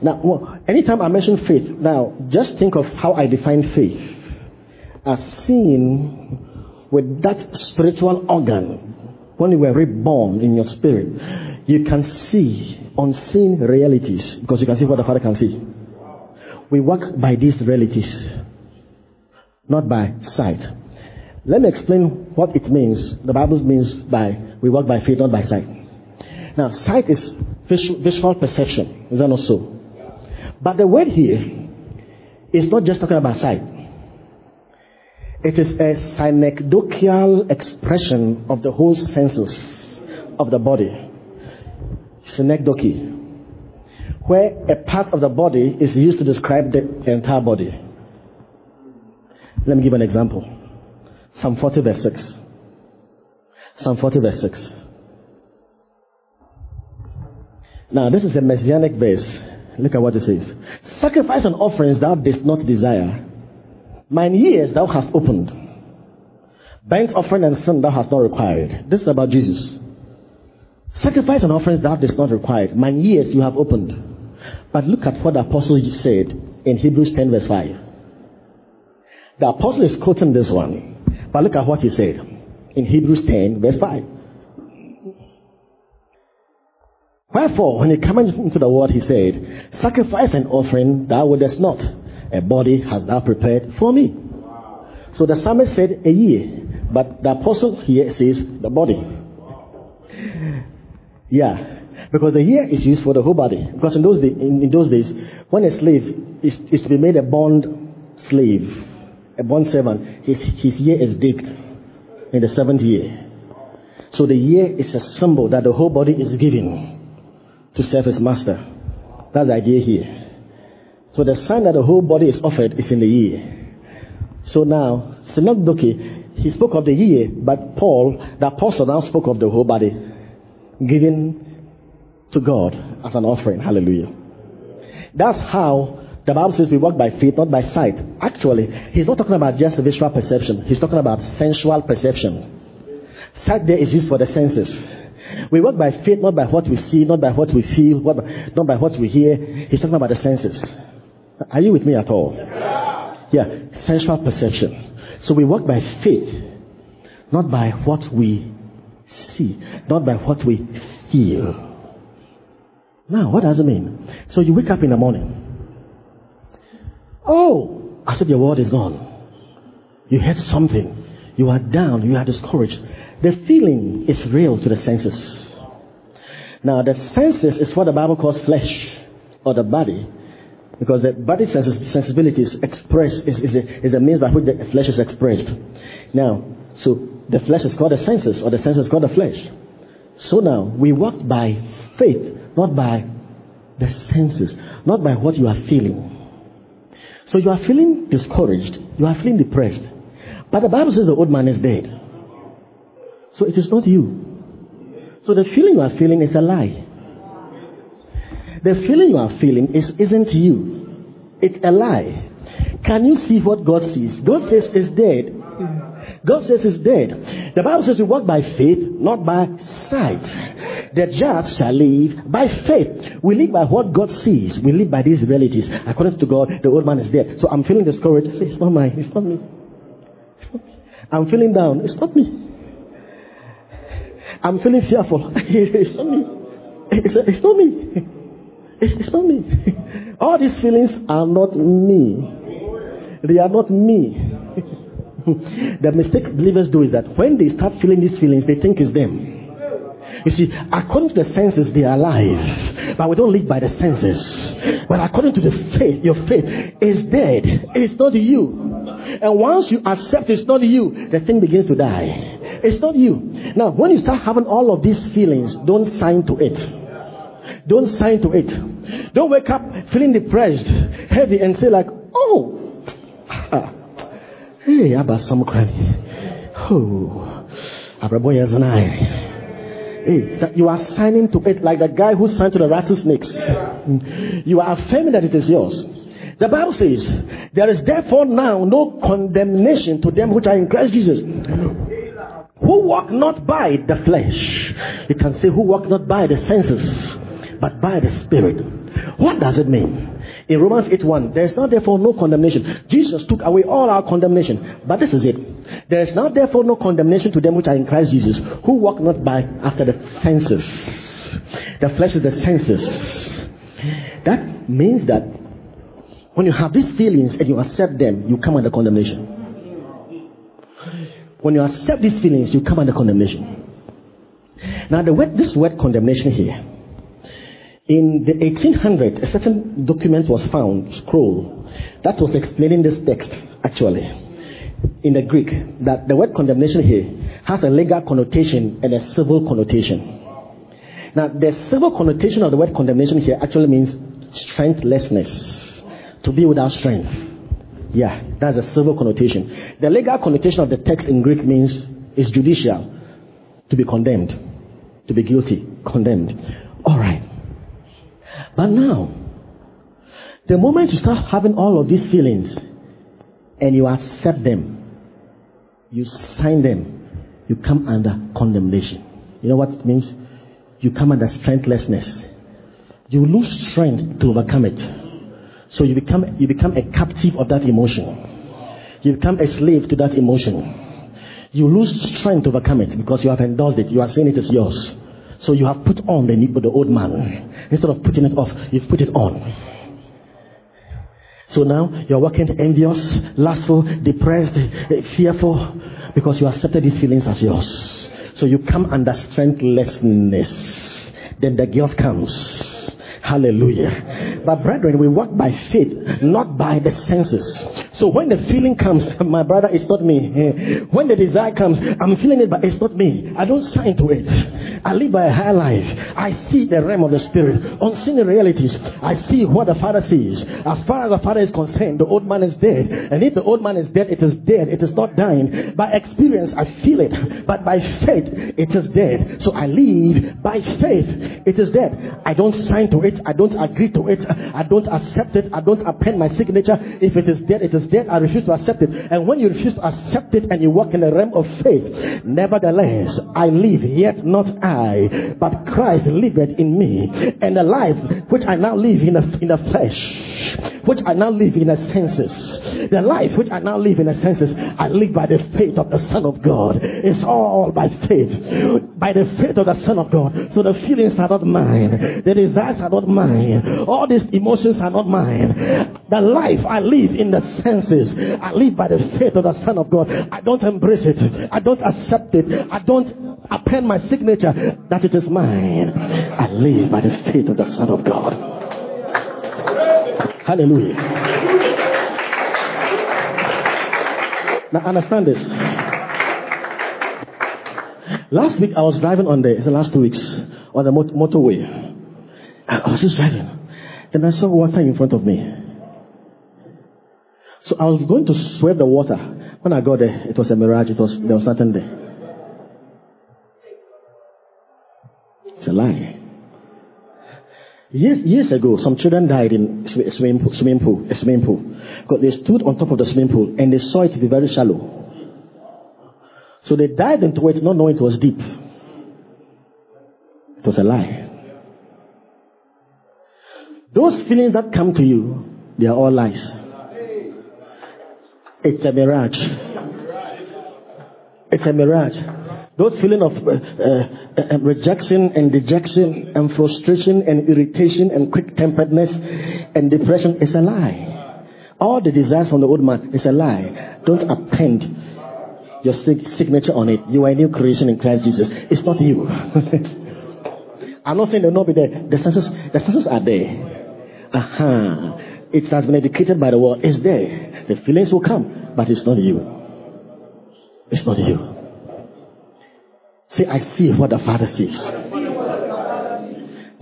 Now, well, anytime I mention faith, now just think of how I define faith as seeing with that spiritual organ when you were reborn in your spirit. You can see unseen realities because you can see what the Father can see. We walk by these realities, not by sight. Let me explain what it means. The Bible means by we walk by faith, not by sight. Now, sight is visual, visual perception. Is that not so? But the word here is not just talking about sight. It is a synecdochial expression of the whole senses of the body. Synecdoche. Where a part of the body is used to describe the entire body. Let me give an example. Psalm 40 verse 6. Psalm 40 verse 6. Now, this is a messianic verse. Look at what it says. Sacrifice and offerings thou didst not desire. Mine ears thou hast opened. Burnt offering and sin thou hast not required. This is about Jesus. Sacrifice and offerings thou didst not require. Mine ears you have opened. But look at what the apostle said in Hebrews 10 verse 5. The apostle is quoting this one. But look at what he said in Hebrews 10 verse 5. Wherefore, when he came into the world, he said, Sacrifice and offering thou wouldest not. A body has thou prepared for me. So the psalmist said a year, but the apostle here says the body. Yeah, because the ear is used for the whole body. Because in those, day, in, in those days, when a slave is, is to be made a bond slave, a bond servant, his, his ear is digged in the seventh year. So the ear is a symbol that the whole body is given to serve his master. That's the idea here. So the sign that the whole body is offered is in the ear. So now, Synecdoche, he spoke of the ear, but Paul, the apostle, now spoke of the whole body given to God as an offering. Hallelujah. That's how the Bible says we walk by faith, not by sight. Actually, he's not talking about just visual perception. He's talking about sensual perception. Sight there is used for the senses. We walk by faith, not by what we see, not by what we feel, not by what we hear. He's talking about the senses. Are you with me at all? Yeah, sensual perception. So we walk by faith, not by what we see, not by what we feel. Now, what does it mean? So you wake up in the morning. Oh, I said your word is gone. You heard something. You are down. You are discouraged. The feeling is real to the senses. Now, the senses is what the Bible calls flesh or the body. Because the body sensibility is expressed, is, is, a, is a means by which the flesh is expressed. Now, so the flesh is called the senses, or the senses called the flesh. So now, we walk by faith, not by the senses, not by what you are feeling. So you are feeling discouraged, you are feeling depressed. But the Bible says the old man is dead. So it is not you. So the feeling you are feeling is a lie. The feeling you are feeling is, isn't you. It's a lie. Can you see what God sees? God says it's dead. God says it's dead. The Bible says we walk by faith, not by sight. The just shall live by faith. We live by what God sees. We live by these realities. According to God, the old man is dead. So I'm feeling discouraged. Say, it's not mine. It's not me. It's not me. I'm feeling down. It's not me. I'm feeling fearful. it's not me. It's, it's not me. It's, not me. All these feelings are not me. They are not me. the mistake believers do is that when they start feeling these feelings, they think it's them. You see, according to the senses, they are alive. But we don't live by the senses. But according to the faith, your faith is dead. It's not you. And once you accept it's not you, the thing begins to die. It's not you. Now, when you start having all of these feelings, don't sign to it. Don't sign to it. Don't wake up feeling depressed, heavy, and say like, "Oh, ah, hey, Abba, some cranny. Oh, Abraboya Zanai. Hey, that you are signing to it like the guy who signed to the rattlesnakes. You are affirming that it is yours. The Bible says, There is therefore now no condemnation to them which are in Christ Jesus. Who walk not by the flesh. You can say, Who walk not by the senses, but by the Spirit. What does it mean? In Romans 8 1, there is now therefore no condemnation. Jesus took away all our condemnation. But this is it. There is now therefore no condemnation to them which are in Christ Jesus, who walk not by after the senses. The flesh is the senses. That means that when you have these feelings and you accept them, you come under condemnation. When you accept these feelings, you come under condemnation. Now, the word, this word condemnation here, in the 1800s, a certain document was found, scroll, that was explaining this text, actually, in the Greek, that the word condemnation here has a legal connotation and a civil connotation. Now, the civil connotation of the word condemnation here actually means strengthlessness, to be without strength. Yeah, that's a civil connotation. The legal connotation of the text in Greek means is judicial, to be condemned, to be guilty, condemned. All right. But now, the moment you start having all of these feelings and you accept them, you sign them, you come under condemnation. You know what it means? You come under strengthlessness. You lose strength to overcome it. So you become, you become a captive of that emotion. You become a slave to that emotion. You lose strength to overcome it because you have endorsed it. You are saying it is yours. So you have put on the, the old man. Instead of putting it off, you've put it on. So now you're working envious, lustful, depressed, eh, fearful, because you accepted these feelings as yours. So you come under strengthlessness. Then the guilt comes. Hallelujah. But brethren, we walk by faith, not by the senses. So when the feeling comes, my brother, it's not me. Eh, when the desire comes, I'm feeling it, but it's not me. I don't sign to it. I live by a high life. I see the realm of the spirit, unseen realities. I see what the Father sees. As far as the Father is concerned, the old man is dead. And if the old man is dead, it is dead. It is not dying. By experience, I feel it. But by faith, it is dead. So I live by faith. It is dead. I don't sign to it. I don't agree to it. I don't accept it. I don't append my signature. If it is dead, it is dead. I refuse to accept it. And when you refuse to accept it and you walk in the realm of faith, nevertheless, I live, yet not I, but Christ liveth in me. And the life which I now live in the, in the flesh, which I now live in the senses, the life which I now live in the senses, I live by the faith of the Son of God. It's all by faith. By the faith of the Son of God. So the feelings are not mine. The desires are not mine. All these emotions are not mine. The life I live in the senses, I live by the faith of the Son of God. I don't embrace it. I don't accept it. I don't append my signature that it is mine. I live by the faith of the Son of God. Hallelujah. Now understand this. Last week I was driving on the, the last two weeks, on the motorway. I was just driving. Then I saw water in front of me. So I was going to sweep the water. When I got there, it was a mirage. It was, there was nothing there. It's a lie. Years, years ago, some children died in a swimming pool, swimming pool, a swimming pool. Because they stood on top of the swimming pool and they saw it to be very shallow. So they dived into it not knowing it was deep. It was a lie. Those feelings that come to you, they are all lies. It's a mirage. It's a mirage. Those feelings of uh, uh, uh, rejection and dejection and frustration and irritation and quick temperedness and depression is a lie. All the desires from the old man is a lie. Don't append your signature on it. You are a new creation in Christ Jesus. It's not you. I'm not saying they'll not be there. The senses, the senses are there. Aha. It has been educated by the world. It's there. The feelings will come, but it's not you. It's not you. Say, I see what the Father sees.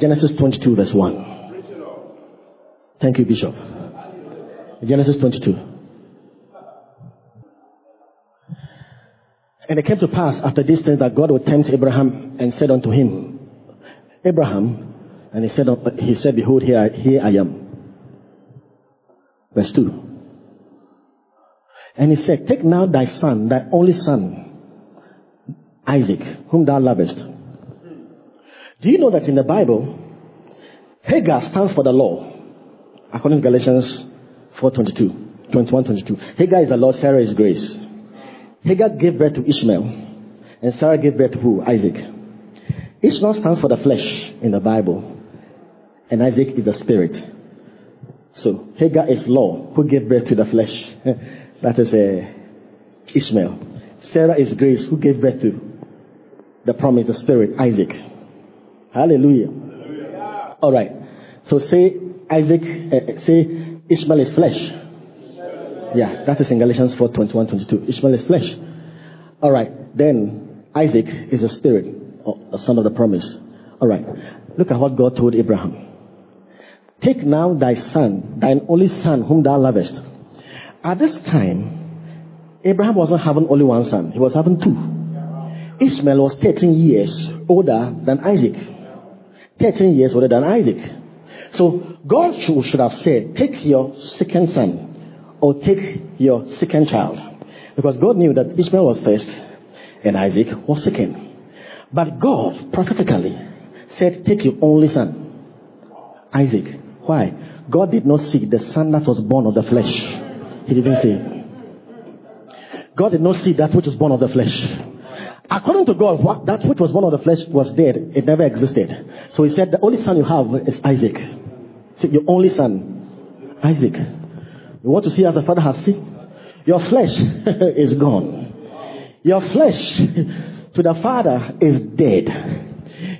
Genesis 22, verse 1. Thank you, Bishop. Genesis 22. And it came to pass after these things that God would tempt Abraham and said unto him, Abraham, and he said, he said, Behold, here, here I am. Verse 2. And he said, Take now thy son, thy only son, Isaac, whom thou lovest. Do you know that in the Bible, Hagar stands for the law, according to Galatians 4.22, 21.22. Hagar is the law, Sarah is grace. Hagar gave birth to Ishmael, and Sarah gave birth to who? Isaac. Ishmael stands for the flesh in the Bible, and Isaac is the spirit. So Hagar is law, who gave birth to the flesh. that is uh, Ishmael. Sarah is grace, who gave birth to the promise, the spirit, Isaac. Hallelujah. Hallelujah. All right. So say Isaac, uh, say Ishmael is flesh. Yeah, that is in Galatians 4 21 22. Ishmael is flesh. All right. Then Isaac is a spirit, or a son of the promise. All right. Look at what God told Abraham. Take now thy son, thine only son, whom thou lovest. At this time, Abraham wasn't having only one son, he was having two. Ishmael was 13 years older than Isaac. 13 years older than Isaac. So God should, have said, Take your second son, or take your second child. Because God knew that Ishmael was first, and Isaac was second. But God prophetically said, Take your only son, Isaac. Why? God did not see the son that was born of the flesh. He didn't see God did not see that which was born of the flesh. According to God, what, that which was born of the flesh was dead. It never existed. So he said, the only son you have is Isaac. See, your only son, Isaac. You want to see as the father has seen? Your flesh is gone. Your flesh to the father is dead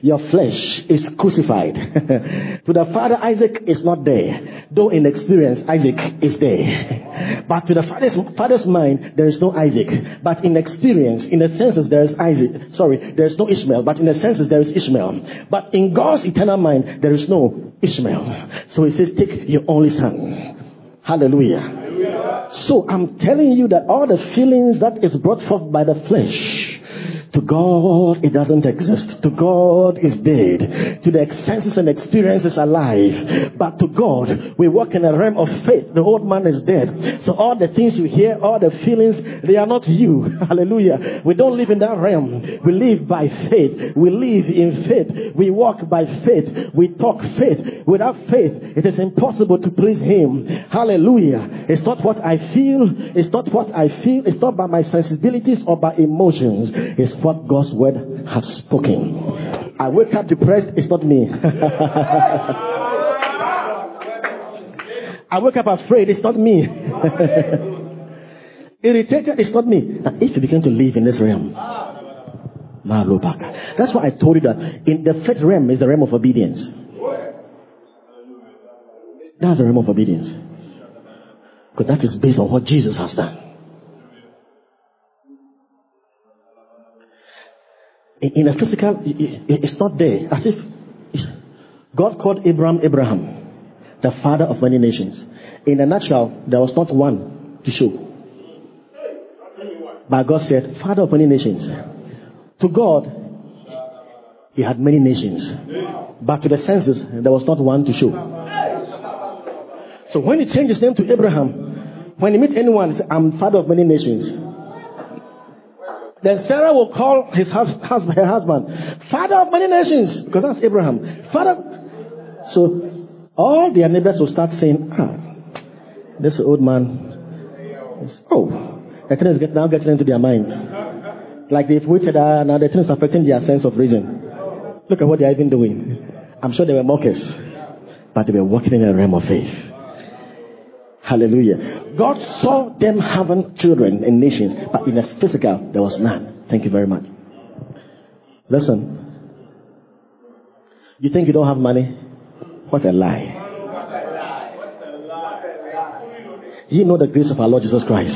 your flesh is crucified. to the father, Isaac is not there. Though in experience, Isaac is there. But to the father's, father's mind, there is no Isaac. But in experience, in the senses, there is Isaac. Sorry, there is no Ishmael. But in the senses, there is Ishmael. But in God's eternal mind, there is no Ishmael. So he says, take your only son. Hallelujah. So I'm telling you that all the feelings that is brought forth by the flesh, to God, it doesn't exist. To God, it's dead. To the senses and experiences alive. But to God, we walk in a realm of faith. The old man is dead. So all the things you hear, all the feelings, they are not you. Hallelujah. We don't live in that realm. We live by faith. We live in faith. We walk by faith. We talk faith. Without faith, it is impossible to please Him. Hallelujah. It's not what I feel. It's not what I feel. It's not by my sensibilities or by emotions. It's what God's word has spoken. I wake up depressed, it's not me. I wake up afraid, it's not me. Irritated, it's not me. Now, if you begin to live in this realm, that's why I told you that in the fifth realm is the realm of obedience. That's the realm of obedience. Because that is based on what Jesus has done. In a physical, it's not there. As if God called Abraham Abraham, the father of many nations. In a nutshell, there was not one to show. But God said, Father of many nations. To God, he had many nations. But to the senses, there was not one to show. So when he changed his name to Abraham, when he meet anyone, he said, I'm father of many nations. Then Sarah will call his husband, her husband, father of many nations, because that's Abraham. Father. So all their neighbors will start saying, ah, this old man is, oh, the thing is get, now getting into their mind. Like they've waited, uh, now the thing is affecting their sense of reason. Look at what they're even doing. I'm sure they were mockers, but they were walking in a realm of faith. Hallelujah. God saw them having children in nations, but in a physical, there was none. Thank you very much. Listen. You think you don't have money? What a lie. You know the grace of our Lord Jesus Christ.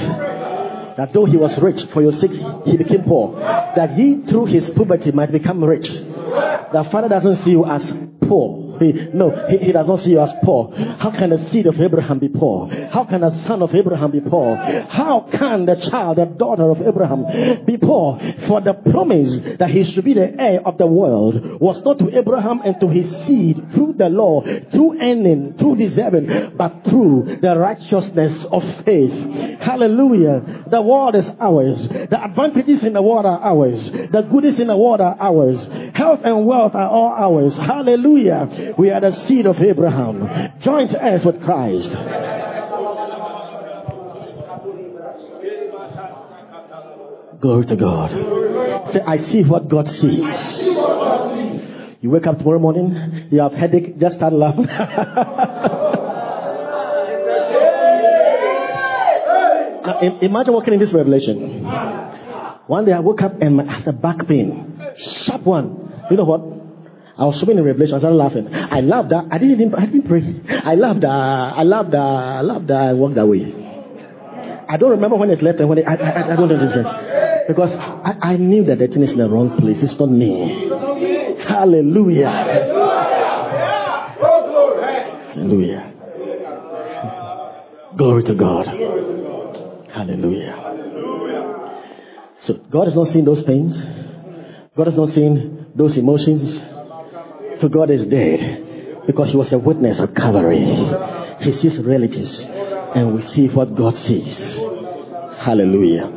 That though he was rich, for your sake he became poor. That he through his poverty might become rich. The Father doesn't see you as poor. No, he, he does not see you as poor. How can the seed of Abraham be poor? How can the son of Abraham be poor? How can the child, the daughter of Abraham be poor? For the promise that he should be the heir of the world was not to Abraham and to his seed through the law, through earning, through deserving, but through the righteousness of faith. Hallelujah. The world is ours. The advantages in the world are ours. The goodies in the world are ours. Health and wealth are all ours. Hallelujah. We are the seed of Abraham. Joint heirs with Christ. Glory to God. Say, I see what God sees. You wake up tomorrow morning, you have headache, just start laughing. imagine walking in this revelation. One day I woke up and I had a back pain, sharp one. You know what? I was swimming in Revelation. I started laughing. I laughed that. I didn't even, I didn't pray. I laughed that. I laughed that. I laughed that. I walked away. I don't remember when it left and when it, I, I, I don't know the difference. Because I, I knew that the thing is in the wrong place. It's not me. Hallelujah. Hallelujah. Glory to God. Hallelujah. So God is not seeing those pains. God is not seeing those emotions. So God is dead because he was a witness at Calvary. He sees realities and we see what God sees. Hallelujah.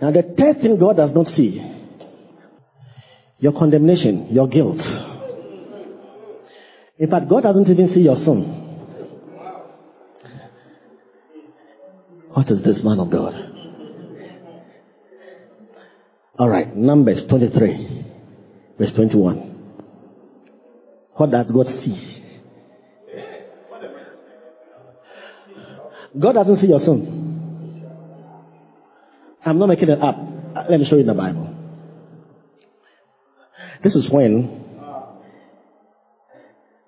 Now the third thing God does not see, your condemnation, your guilt. In fact, God doesn't even see your sin. What is this man of God? All right, Numbers 23, verse 21. What does God see? God doesn't see your sin. I'm not making it up. Uh, let me show you in the Bible. This is when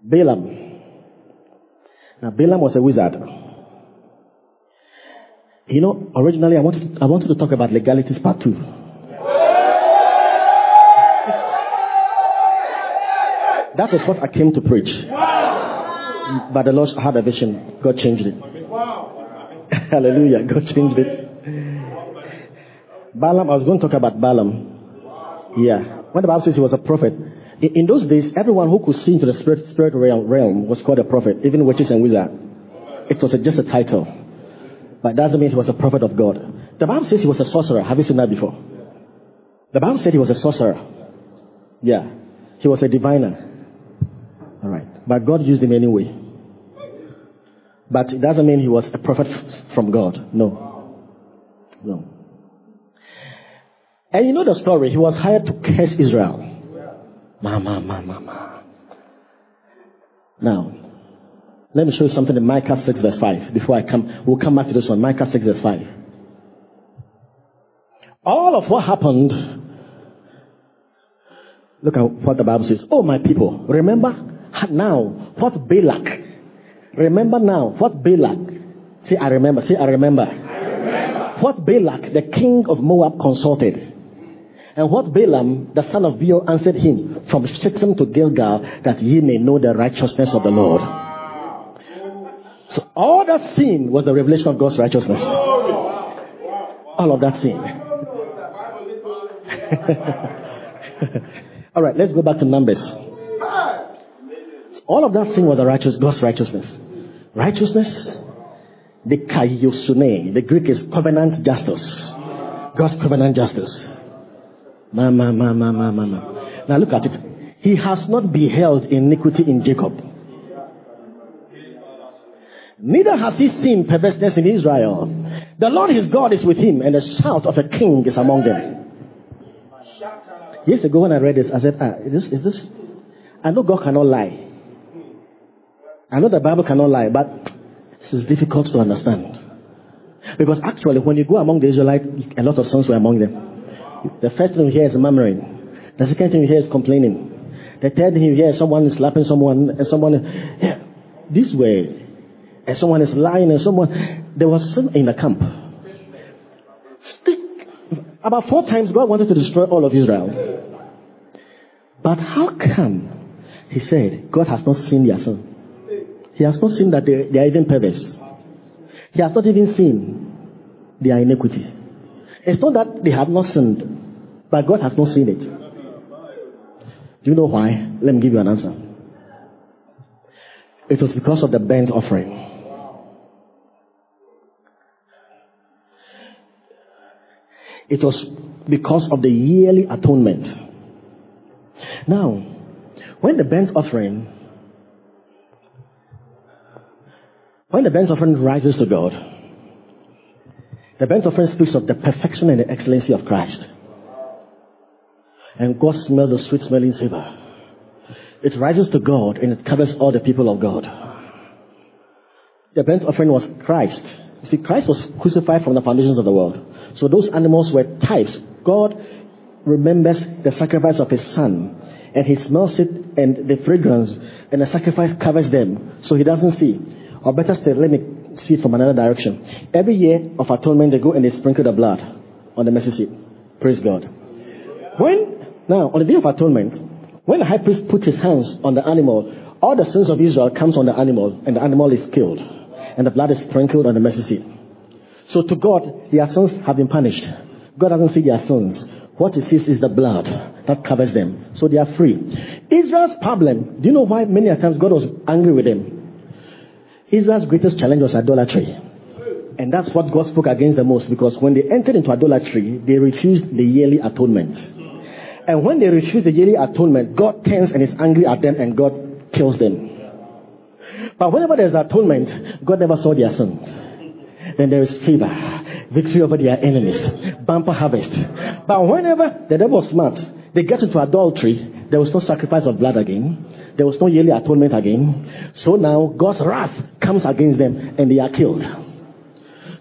Balaam. Now, Balaam was a wizard. You know, originally I wanted, I wanted to talk about legalities part two. That was what I came to preach. But the Lord had a vision. God changed it. Hallelujah. God changed it. Balaam, I was going to talk about Balaam. Yeah. When the Bible says he was a prophet, in those days, everyone who could see into the spirit, spirit realm was called a prophet, even witches and wizards. It was a, just a title. But doesn't mean he was a prophet of God. The Bible says he was a sorcerer. Have you seen that before? The Bible said he was a sorcerer. Yeah. He was a diviner. All right. But God used him anyway. But it doesn't mean he was a prophet from God. No. No. And you know the story. He was hired to curse Israel. Mama, mama, mama. Now, let me show you something in Micah 6 verse 5 before I come. We'll come back to this one. Micah 6 verse 5. All of what happened, look at what the Bible says. Oh, my people, remember now what Balak, remember now what Balak, See, I remember, See, I remember. I remember. What Balak, the king of Moab, consulted. And what Balaam, the son of Beor, answered him from Shittim to Gilgal, that ye may know the righteousness of the Lord. So all that sin was the revelation of God's righteousness. All of that sin. all right, let's go back to Numbers. All of that sin was righteous, God's righteousness. Righteousness, dikaiosune, the Greek is covenant justice. God's covenant justice. Mama, mama, mama, mama. Now look at it. He has not beheld iniquity in Jacob. Neither has he seen perverseness in Israel. The Lord his God is with him, and the shout of a king is among them. Years ago when I read this, I said, ah, is this, is this? I know God cannot lie. I know the Bible cannot lie, but this is difficult to understand. Because actually, when you go among the Israelites, a lot of sons were among them. The first thing you hear is murmuring. The second thing you hear is complaining. The third thing you hear is someone is slapping someone, and someone, yeah, this way, and someone is lying, and someone, there was some in the camp. Stick. About four times God wanted to destroy all of Israel. But how come He said, God has not seen their sin. He has not seen that they, they are even perverse. He has not even seen their iniquity. It's not that they have not sinned, but God has not seen it. Do you know why? Let me give you an answer. It was because of the burnt offering. It was because of the yearly atonement. Now, when the burnt offering, when the burnt offering rises to God, the burnt offering speaks of the perfection and the excellency of Christ. And God smells the sweet smelling savor. It rises to God and it covers all the people of God. The burnt offering was Christ. You see, Christ was crucified from the foundations of the world. So those animals were types. God remembers the sacrifice of his son and he smells it and the fragrance and the sacrifice covers them so he doesn't see. Or better still, let me see it from another direction. Every year of atonement, they go and they sprinkle the blood on the mercy seat. Praise God. When, now, on the day of atonement, when the high priest puts his hands on the animal, all the sins of Israel comes on the animal and the animal is killed and the blood is sprinkled on the mercy seat. So to God, their sins have been punished. God doesn't see their sins. What he sees is the blood that covers them. So they are free. Israel's problem, do you know why many times God was angry with them? Israel's greatest challenge was idolatry. And that's what God spoke against the most because when they entered into idolatry, they refused the yearly atonement. And when they refuse the yearly atonement, God turns and is angry at them and God kills them. But whenever there's atonement, God never saw their sins. Then there is favor, victory over their enemies, bumper harvest. But whenever the devil was smart, they get into adultery, there was no sacrifice of blood again. There was no yearly atonement again. So now God's wrath comes against them and they are killed.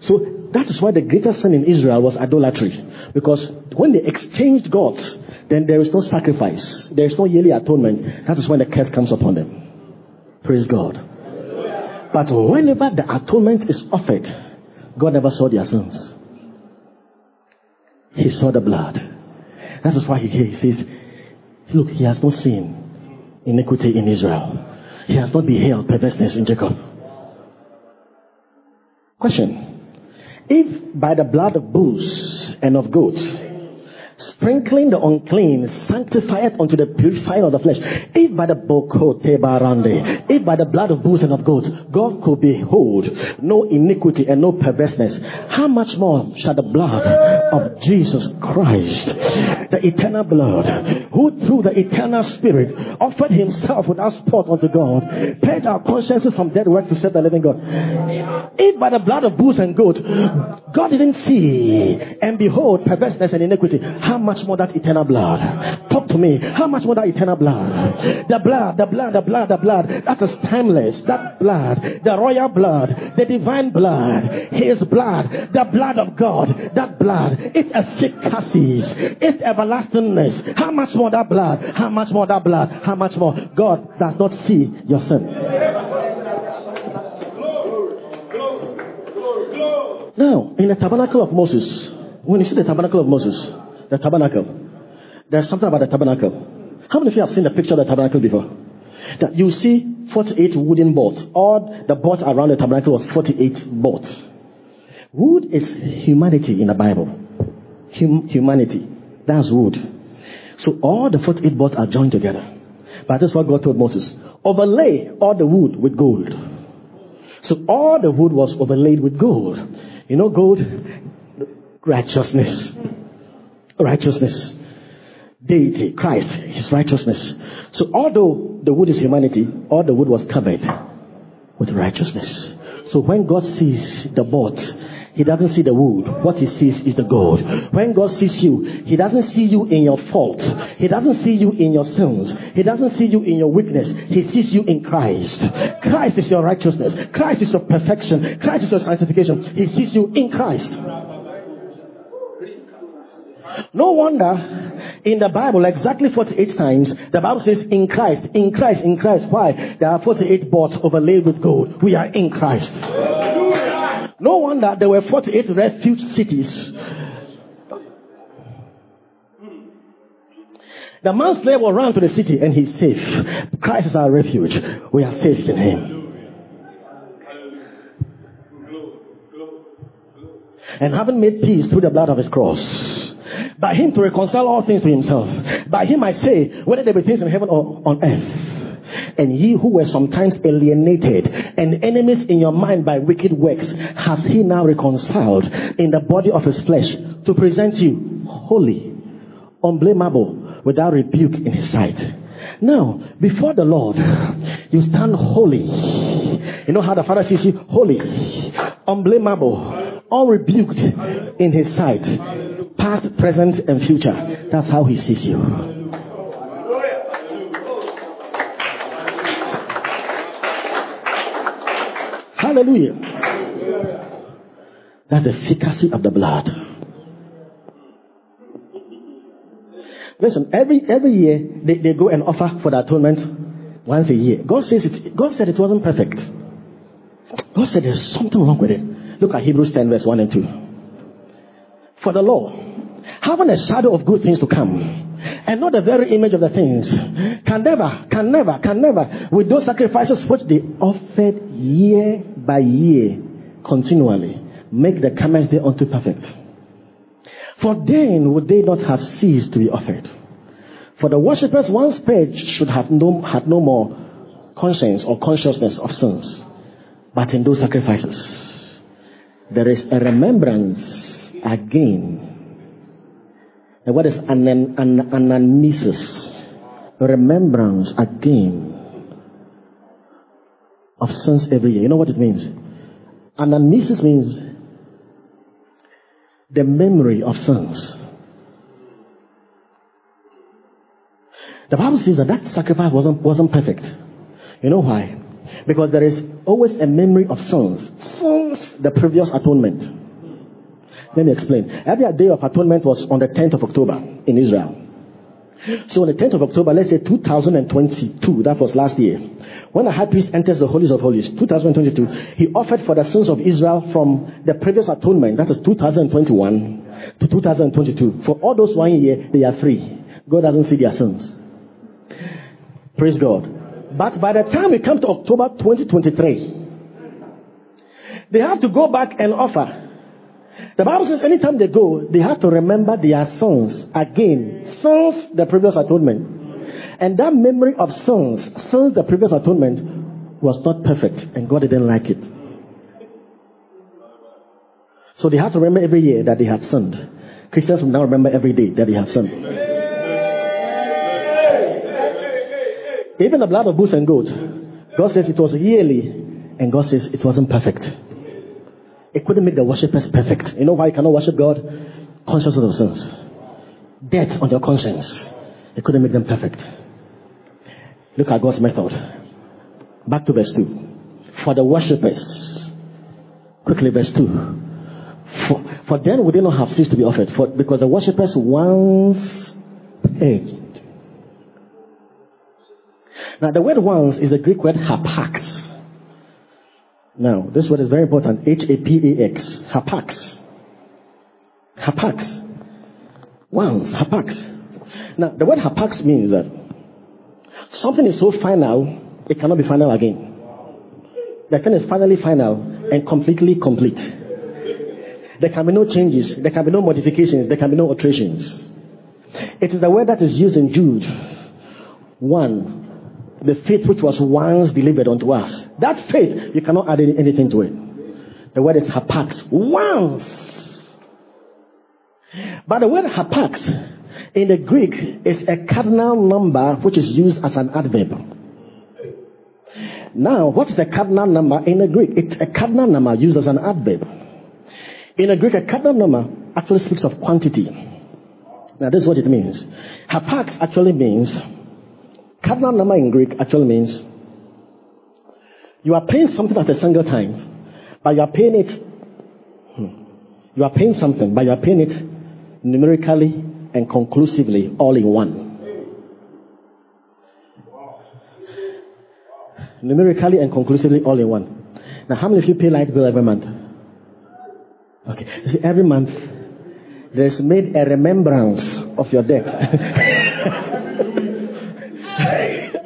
So that is why the greatest sin in Israel was idolatry. Because when they exchanged gods, then there is no sacrifice. There is no yearly atonement. That is when the curse comes upon them. Praise God. But whenever the atonement is offered, God never saw their sins. He saw the blood. That is why he, he says, Look, he has not seen iniquity in Israel. He has not beheld perverseness in Jacob. Question. If by the blood of bulls and of goats, sprinkling the unclean, sanctifieth unto the purifying of the flesh. If by the barande, if by the blood of bulls and of goats, God could behold no iniquity and no perverseness, how much more shall the blood of Jesus Christ, the eternal blood, who through the eternal spirit offered himself without spot unto God, paid our consciences from dead works to serve the living God. If by the blood of bulls and goats, God didn't see and behold perverseness and iniquity, how much more that eternal blood? Talk to me. How much more that eternal blood? The blood, the blood, the blood, the blood. That is timeless. That blood, the royal blood, the divine blood, His blood, the blood of God. That blood, its efficacies, its everlastingness. How much more that blood? How much more that blood? How much more? God does not see your sin. Now, in the tabernacle of Moses, when you see the tabernacle of Moses, the tabernacle. There's something about the tabernacle. How many of you have seen the picture of the tabernacle before? That you see 48 wooden boards. All the boards around the tabernacle was 48 boards. Wood is humanity in the Bible. Hum- humanity. That's wood. So all the 48 boards are joined together. But that's what God told Moses. Overlay all the wood with gold. So all the wood was overlaid with gold. You know gold? Righteousness righteousness. Deity, Christ, His righteousness. So although the wood is humanity, all the wood was covered with righteousness. So when God sees the board, He doesn't see the wood. What He sees is the gold. When God sees you, He doesn't see you in your fault. He doesn't see you in your sins. He doesn't see you in your weakness. He sees you in Christ. Christ is your righteousness. Christ is your perfection. Christ is your sanctification. He sees you in Christ. No wonder in the Bible, exactly 48 times, the Bible says, in Christ, in Christ, in Christ. Why? There are 48 boards overlaid with gold. We are in Christ. No wonder there were 48 refuge cities. The manslayer will run to the city and he's safe. Christ is our refuge. We are safe in him. And having made peace through the blood of his cross, by him to reconcile all things to himself. By him I say, whether there be things in heaven or on earth. And ye who were sometimes alienated and enemies in your mind by wicked works, has he now reconciled in the body of his flesh to present you holy, unblameable, without rebuke in his sight. Now, before the Lord, you stand holy. You know how the Father sees you? Holy, unblameable, unrebuked in his sight. Past, present, and future. That's how he sees you. Hallelujah. That's the efficacy of the blood. Listen, every every year they, they go and offer for the atonement once a year. God says it God said it wasn't perfect. God said there's something wrong with it. Look at Hebrews 10, verse 1 and 2. For the law, having a shadow of good things to come, and not the very image of the things, can never, can never, can never, with those sacrifices which they offered year by year, continually, make the comers unto perfect. For then would they not have ceased to be offered. For the worshippers once purged should have no, had no more conscience or consciousness of sins. But in those sacrifices, there is a remembrance again. And what is an, an, anamnesis? Remembrance again of sins every year. You know what it means? Anamnesis means the memory of sins. The Bible says that that sacrifice wasn't, wasn't perfect. You know why? Because there is always a memory of sins since the previous atonement. Let me explain. Every day of atonement was on the 10th of October in Israel. So on the 10th of October, let's say 2022, that was last year, when the high priest enters the holies of holies, 2022, he offered for the sins of Israel from the previous atonement, that is 2021 to 2022. For all those one year, they are free. God doesn't see their sins. Praise God. But by the time we come to October 2023, they have to go back and offer. The Bible says anytime they go, they have to remember their sins again, since the previous atonement. And that memory of sins since the previous atonement was not perfect, and God didn't like it. So they have to remember every year that they have sinned. Christians will now remember every day that they have sinned. Even the blood of bulls and goats, God says it was yearly, and God says it wasn't perfect. It couldn't make the worshippers perfect. You know why you cannot worship God? Conscious of sins. Death on your conscience. It couldn't make them perfect. Look at God's method. Back to verse 2. For the worshippers. Quickly, verse 2. For, for then would they not have ceased to be offered? For, because the worshippers once paid. Now, the word once is the Greek word hapax. Now, this word is very important. H A P A X. Hapax. Hapax. Once. Hapax. Now, the word hapax means that something is so final, it cannot be final again. The thing is finally final and completely complete. There can be no changes, there can be no modifications, there can be no alterations. It is the word that is used in Jude 1 the faith which was once delivered unto us. That faith, you cannot add any, anything to it. The word is hapax. Once. But the word hapax in the Greek is a cardinal number which is used as an adverb. Now, what is a cardinal number in the Greek? It's a cardinal number used as an adverb. In the Greek, a cardinal number actually speaks of quantity. Now, this is what it means. Hapax actually means Cardinal number in Greek actually means you are paying something at a single time, but you are paying it. Hmm, you are paying something, but you are paying it numerically and conclusively all in one. Numerically and conclusively all in one. Now, how many of you pay light bill every month? Okay. See, every month there's made a remembrance of your debt.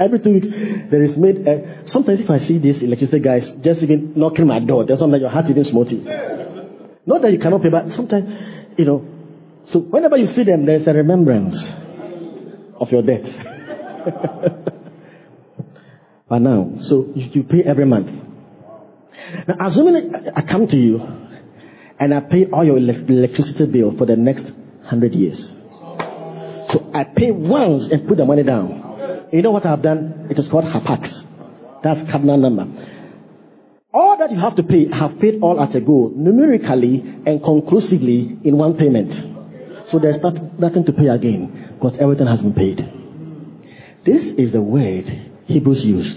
every two weeks there is made. Uh, sometimes if I see these electricity guys just even knocking my door, there's something your heart even smarting. Not that you cannot pay, but sometimes you know. So whenever you see them, there's a remembrance of your debt. but now, so you, you pay every month. Now, assuming I come to you and I pay all your electricity bill for the next hundred years. So I pay once and put the money down. You know what I've done? It is called hapax. That's cardinal number. All that you have to pay, I have paid all at a go, numerically and conclusively in one payment. So there's not, nothing to pay again because everything has been paid. This is the word Hebrews used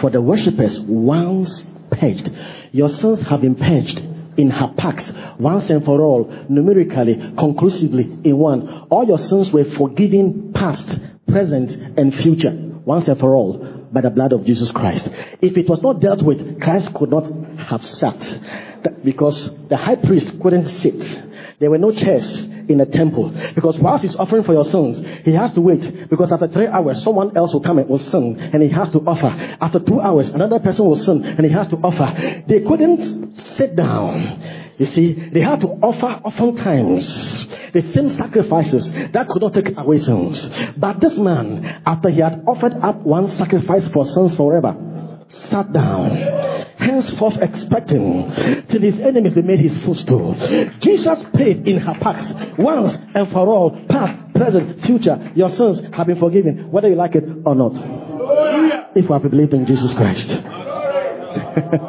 for the worshippers once purged. Your sins have been purged in hapax once and for all, numerically, conclusively in one. All your sins were forgiven past, present, and future once and for all by the blood of Jesus Christ. If it was not dealt with, Christ could not have sat because the high priest couldn't sit. There were no chairs in the temple because whilst he's offering for your sins, he has to wait because after three hours, someone else will come and will sin and he has to offer. After two hours, another person will sin and he has to offer. They couldn't sit down. You see, they had to offer oftentimes the same sacrifices that could not take away sins. But this man, after he had offered up one sacrifice for sins forever, sat down, henceforth expecting till his enemies be made his footstool. Jesus paid in hapax once and for all, past, present, future. Your sins have been forgiven, whether you like it or not. If you have believed in Jesus Christ.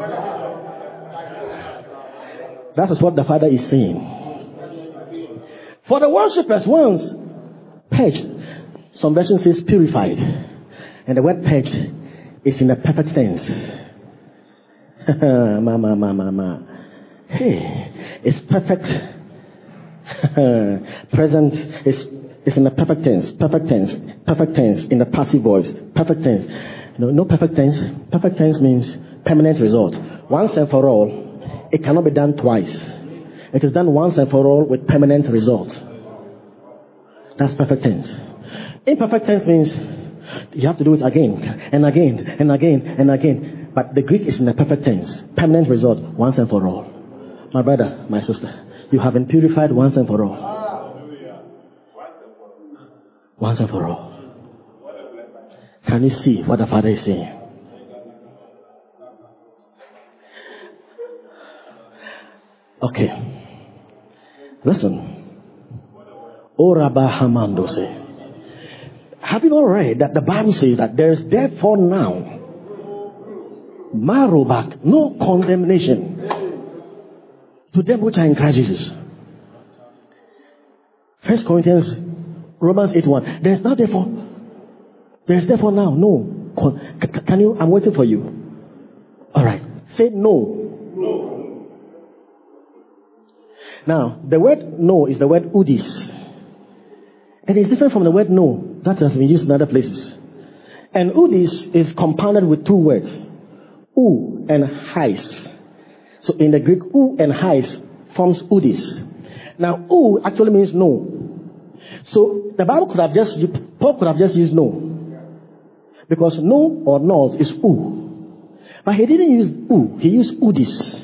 That is what the Father is saying. For the worshippers once purged, some version says purified. And the word purged is in the perfect tense. ma, ma, ma. Hey, it's perfect. Present is, is in the perfect tense, perfect tense, perfect tense in the passive voice, perfect tense. No, no perfect tense. Perfect tense means permanent result. Once and for all, it cannot be done twice. It is done once and for all with permanent results. That's perfect tense. Imperfect tense means you have to do it again and again and again and again. But the Greek is in the perfect tense. Permanent result once and for all. My brother, my sister, you have been purified once and for all. Once and for all. Can you see what the Father is saying? Okay. Listen. Oraba Hamandose. Have you not read that the Bible says that there is therefore now Marobak, no condemnation to them which are in Christ Jesus. First Corinthians, Romans 8 1. There's now therefore, there's therefore now no. Con- can you? I'm waiting for you. All right. Say no. Now, the word no is the word udis. And it's different from the word no that has been used in other places. And udis is compounded with two words, u and heis. So in the Greek, u and heis forms udis. Now, u actually means no. So the Bible could have just, Paul could have just used no. Because no or not is u. But he didn't use u, he used udis.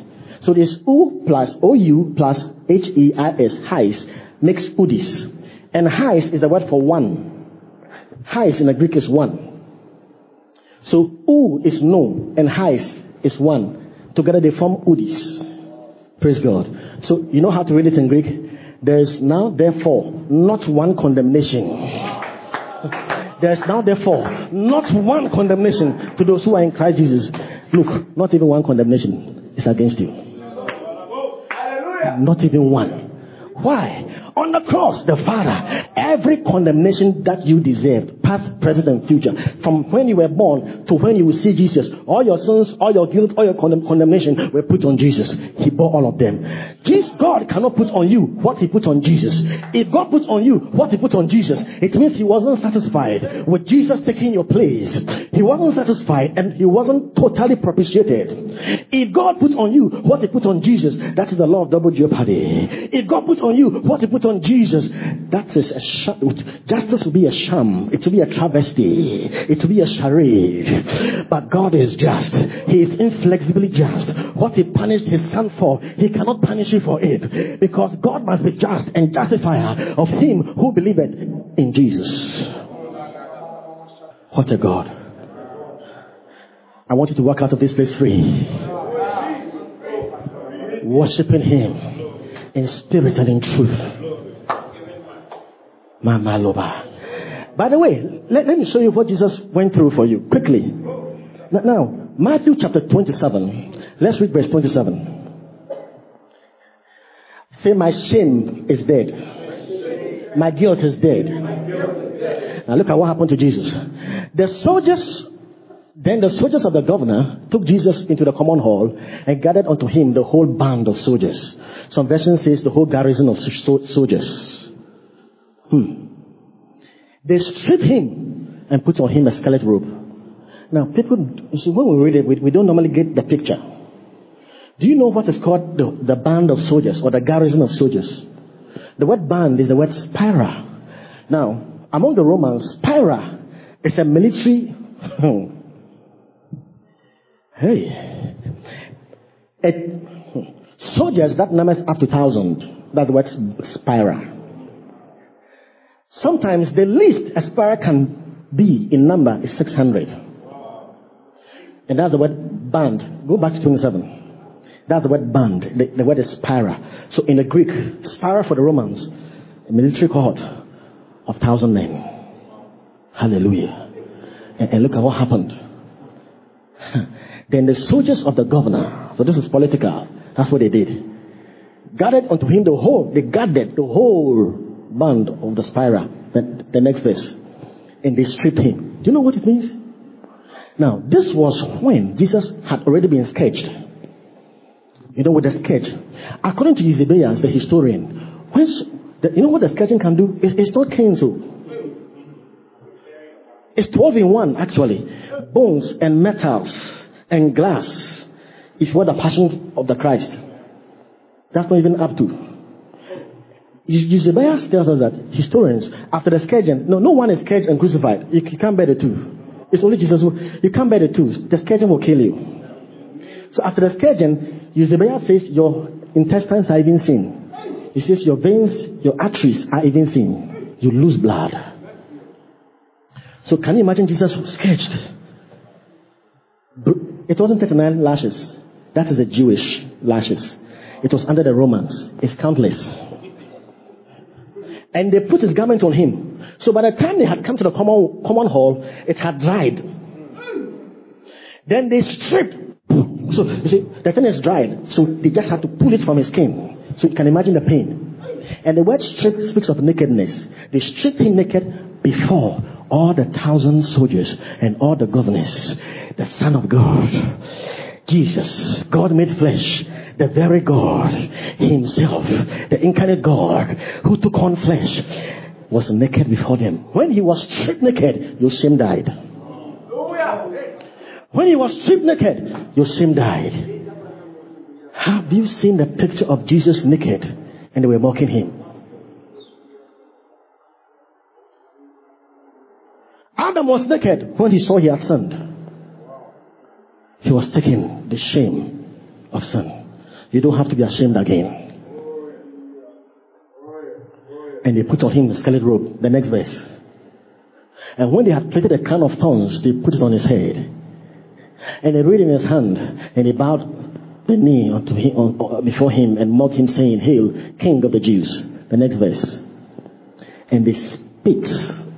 So this u plus ou plus H-E-I-S, Heis, makes udis. And Heis is the word for one. Heis in the Greek is one. So U is no and Heis is one. Together they form udis. Praise God. So you know how to read it in Greek? There is now therefore not one condemnation. There is now therefore not one condemnation to those who are in Christ Jesus. Look, not even one condemnation is against you. Not even one. Why? On the cross, the Father, every condemnation that you deserved, past, present, and future, from when you were born to when you will see Jesus, all your sins, all your guilt, all your condemn- condemnation were put on Jesus. He bore all of them. Jesus, God cannot put on you what He put on Jesus. If God puts on you what He put on Jesus, it means He wasn't satisfied with Jesus taking your place. He wasn't satisfied and He wasn't totally propitiated. If God put on you what He put on Jesus, that is the law of double jeopardy. If God put on you what He put on Jesus, that is a sh- justice will be a sham. It will be a travesty. It will be a charade. But God is just. He is inflexibly just. What He punished His Son for, He cannot punish you for it. Because God must be just and justifier of him who believeth in Jesus. What a God. I want you to walk out of this place free. Worshipping Him in spirit and in truth. Mama Loba. By the way, let, let me show you what Jesus went through for you quickly. Now, Matthew chapter 27. Let's read verse 27. Say, My shame is dead. My guilt is dead. Now look at what happened to Jesus. The soldiers, then the soldiers of the governor took Jesus into the common hall and gathered unto him the whole band of soldiers. Some version says the whole garrison of soldiers. Hmm. They strip him and put on him a scarlet robe. Now, people, you see, when we read it, we, we don't normally get the picture. Do you know what is called the, the band of soldiers or the garrison of soldiers? The word band is the word spira. Now, among the Romans, spira is a military. hey. It, soldiers, that number is up to thousand. That's the word spira. Sometimes the least a spira can be in number is 600. And that's the word band. Go back to 27. That's the word band. The, the word is spira. So in the Greek, spira for the Romans, a military cohort of thousand men. Hallelujah. And, and look at what happened. then the soldiers of the governor, so this is political, that's what they did. Gathered unto him the whole, they gathered the whole band of the spira. The, the next verse. And they stripped him. Do you know what it means? Now, this was when Jesus had already been sketched. you know, with the sketch. According to Eusebius, the historian, when, the, you know what the sketching can do? It's, it's not Kenzo. It's 12 in 1, actually. Bones and metals and glass is what the passion of the Christ. That's not even up to. Eusebius tells us that historians, after the scourging, no, no one is scourged and crucified. You, you can't bear the two. It's only Jesus who, you can't bear the two. The scourging will kill you. So after the scourging, Eusebius says your intestines are even seen. He says your veins, your arteries are even seen. You lose blood. So can you imagine Jesus sketched? It wasn't 39 lashes. That is the Jewish lashes. It was under the Romans. It's countless. And they put his garment on him. So by the time they had come to the common, common hall, it had dried. Then they stripped so, you see, the thing is dried. So they just had to pull it from his skin. So you can imagine the pain. And the word strip speaks of nakedness. They stripped him naked before all the thousand soldiers and all the governors. The Son of God. Jesus, God made flesh, the very God Himself, the incarnate God who took on flesh, was naked before them. When He was stripped naked, your shame died. When he was stripped naked, your sin died. Have you seen the picture of Jesus naked and they were mocking him? Adam was naked when he saw he had sinned. He was taking the shame of sin. You don't have to be ashamed again. And they put on him the scarlet robe, the next verse. And when they had plaited a crown of thorns, they put it on his head. And he reed in his hand, and he bowed the knee unto him, on, before him and mocked him, saying, Hail, King of the Jews. The next verse. And they spit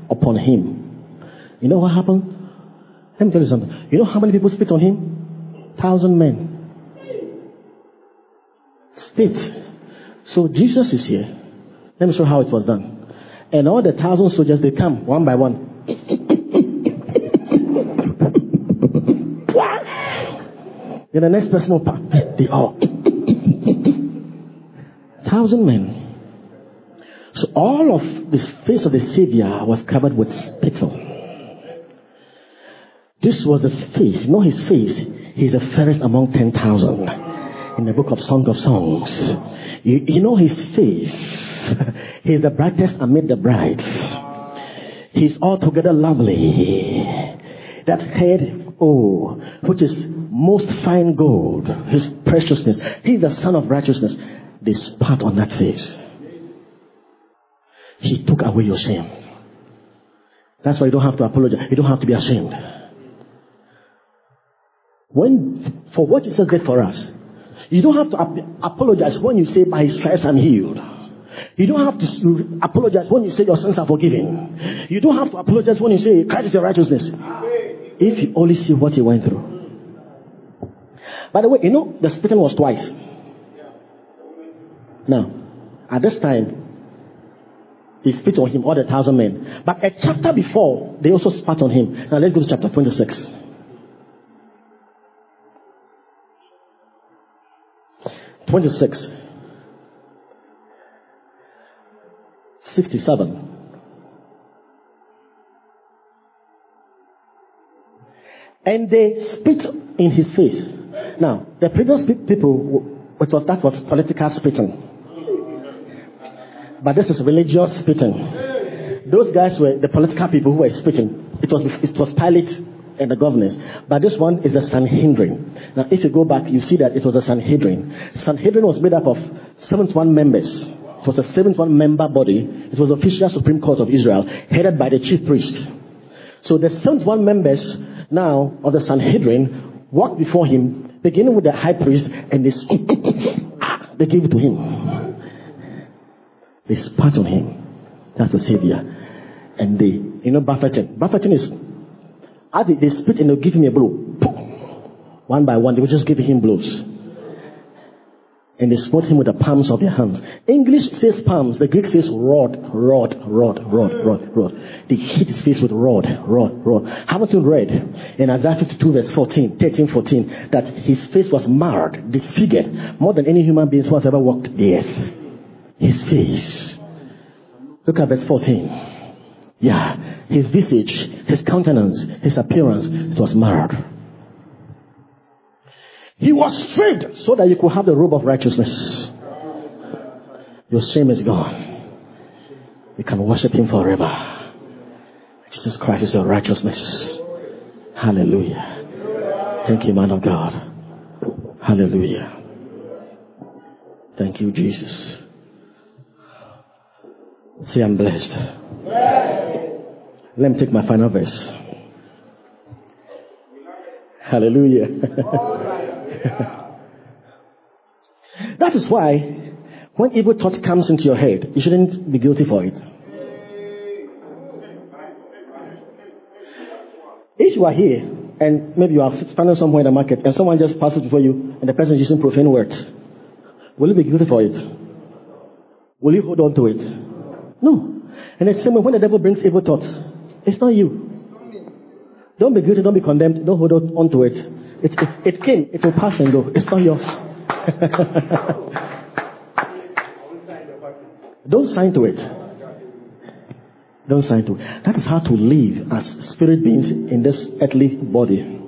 upon him. You know what happened? Let me tell you something. You know how many people spit on him? Thousand men. Spit. So Jesus is here. Let me show how it was done. And all the thousand soldiers, they come one by one. Then the next person will pass. They all. Thousand men. So all of the face of the Savior was covered with spittle. This was the face, not his face. He's the fairest among 10,000 in the book of Song of Songs. You, you know his face. He's the brightest amid the brides. He's altogether lovely. That head, oh, which is most fine gold, his preciousness. He's the son of righteousness. They spat on that face. He took away your shame. That's why you don't have to apologize. You don't have to be ashamed. When, for what Jesus did for us, you don't have to ap- apologize when you say, by his stripes I'm healed. You don't have to apologize when you say your sins are forgiven. You don't have to apologize when you say Christ is your righteousness. If you only see what he went through. By the way, you know, the spitting was twice. Now, at this time, they spit on him, all the thousand men. But a chapter before, they also spat on him. Now let's go to chapter 26. Twenty-six. Sixty-seven. And they spit in his face. Now, the previous people, it was, that was political spitting. But this is religious spitting. Those guys were the political people who were spitting. It was, it was Pilate and the governors. But this one is the Sanhedrin. Now, if you go back, you see that it was a Sanhedrin. Sanhedrin was made up of 71 members. It was a 71 member body. It was the official Supreme Court of Israel, headed by the chief priest. So the 71 members now of the Sanhedrin walked before him, beginning with the high priest, and they, ah, they gave it to him. They spat on him. That's the Savior. And they, you know, buffeting. Buffeting is, as they, they spit and they'll give him a blow. One by one, they were just giving him blows. And they smote him with the palms of their hands. English says palms, the Greek says rod, rod, rod, rod, rod, rod. They hit his face with rod, rod, rod. Haven't you read in Isaiah 52 verse 14, 13, 14, that his face was marred, disfigured, more than any human being who has ever walked the earth? His face. Look at verse 14. Yeah, his visage, his countenance, his appearance, it was marred. He was stripped so that you could have the robe of righteousness. Your shame is gone. You can worship him forever. Jesus Christ is your righteousness. Hallelujah. Thank you, man of God. Hallelujah. Thank you, Jesus. Say, I'm blessed. Let me take my final verse. Hallelujah. that is why when evil thought comes into your head, you shouldn't be guilty for it. If you are here and maybe you are standing somewhere in the market and someone just passes before you and the person is using profane words, will you be guilty for it? Will you hold on to it? No. And the same way, when the devil brings evil thoughts, it's not you. Don't be guilty, don't be condemned, don't hold on to it. It, it, it came, it will pass and go. It's not yours. don't sign to it. Don't sign to it. That is how to live as spirit beings in this earthly body.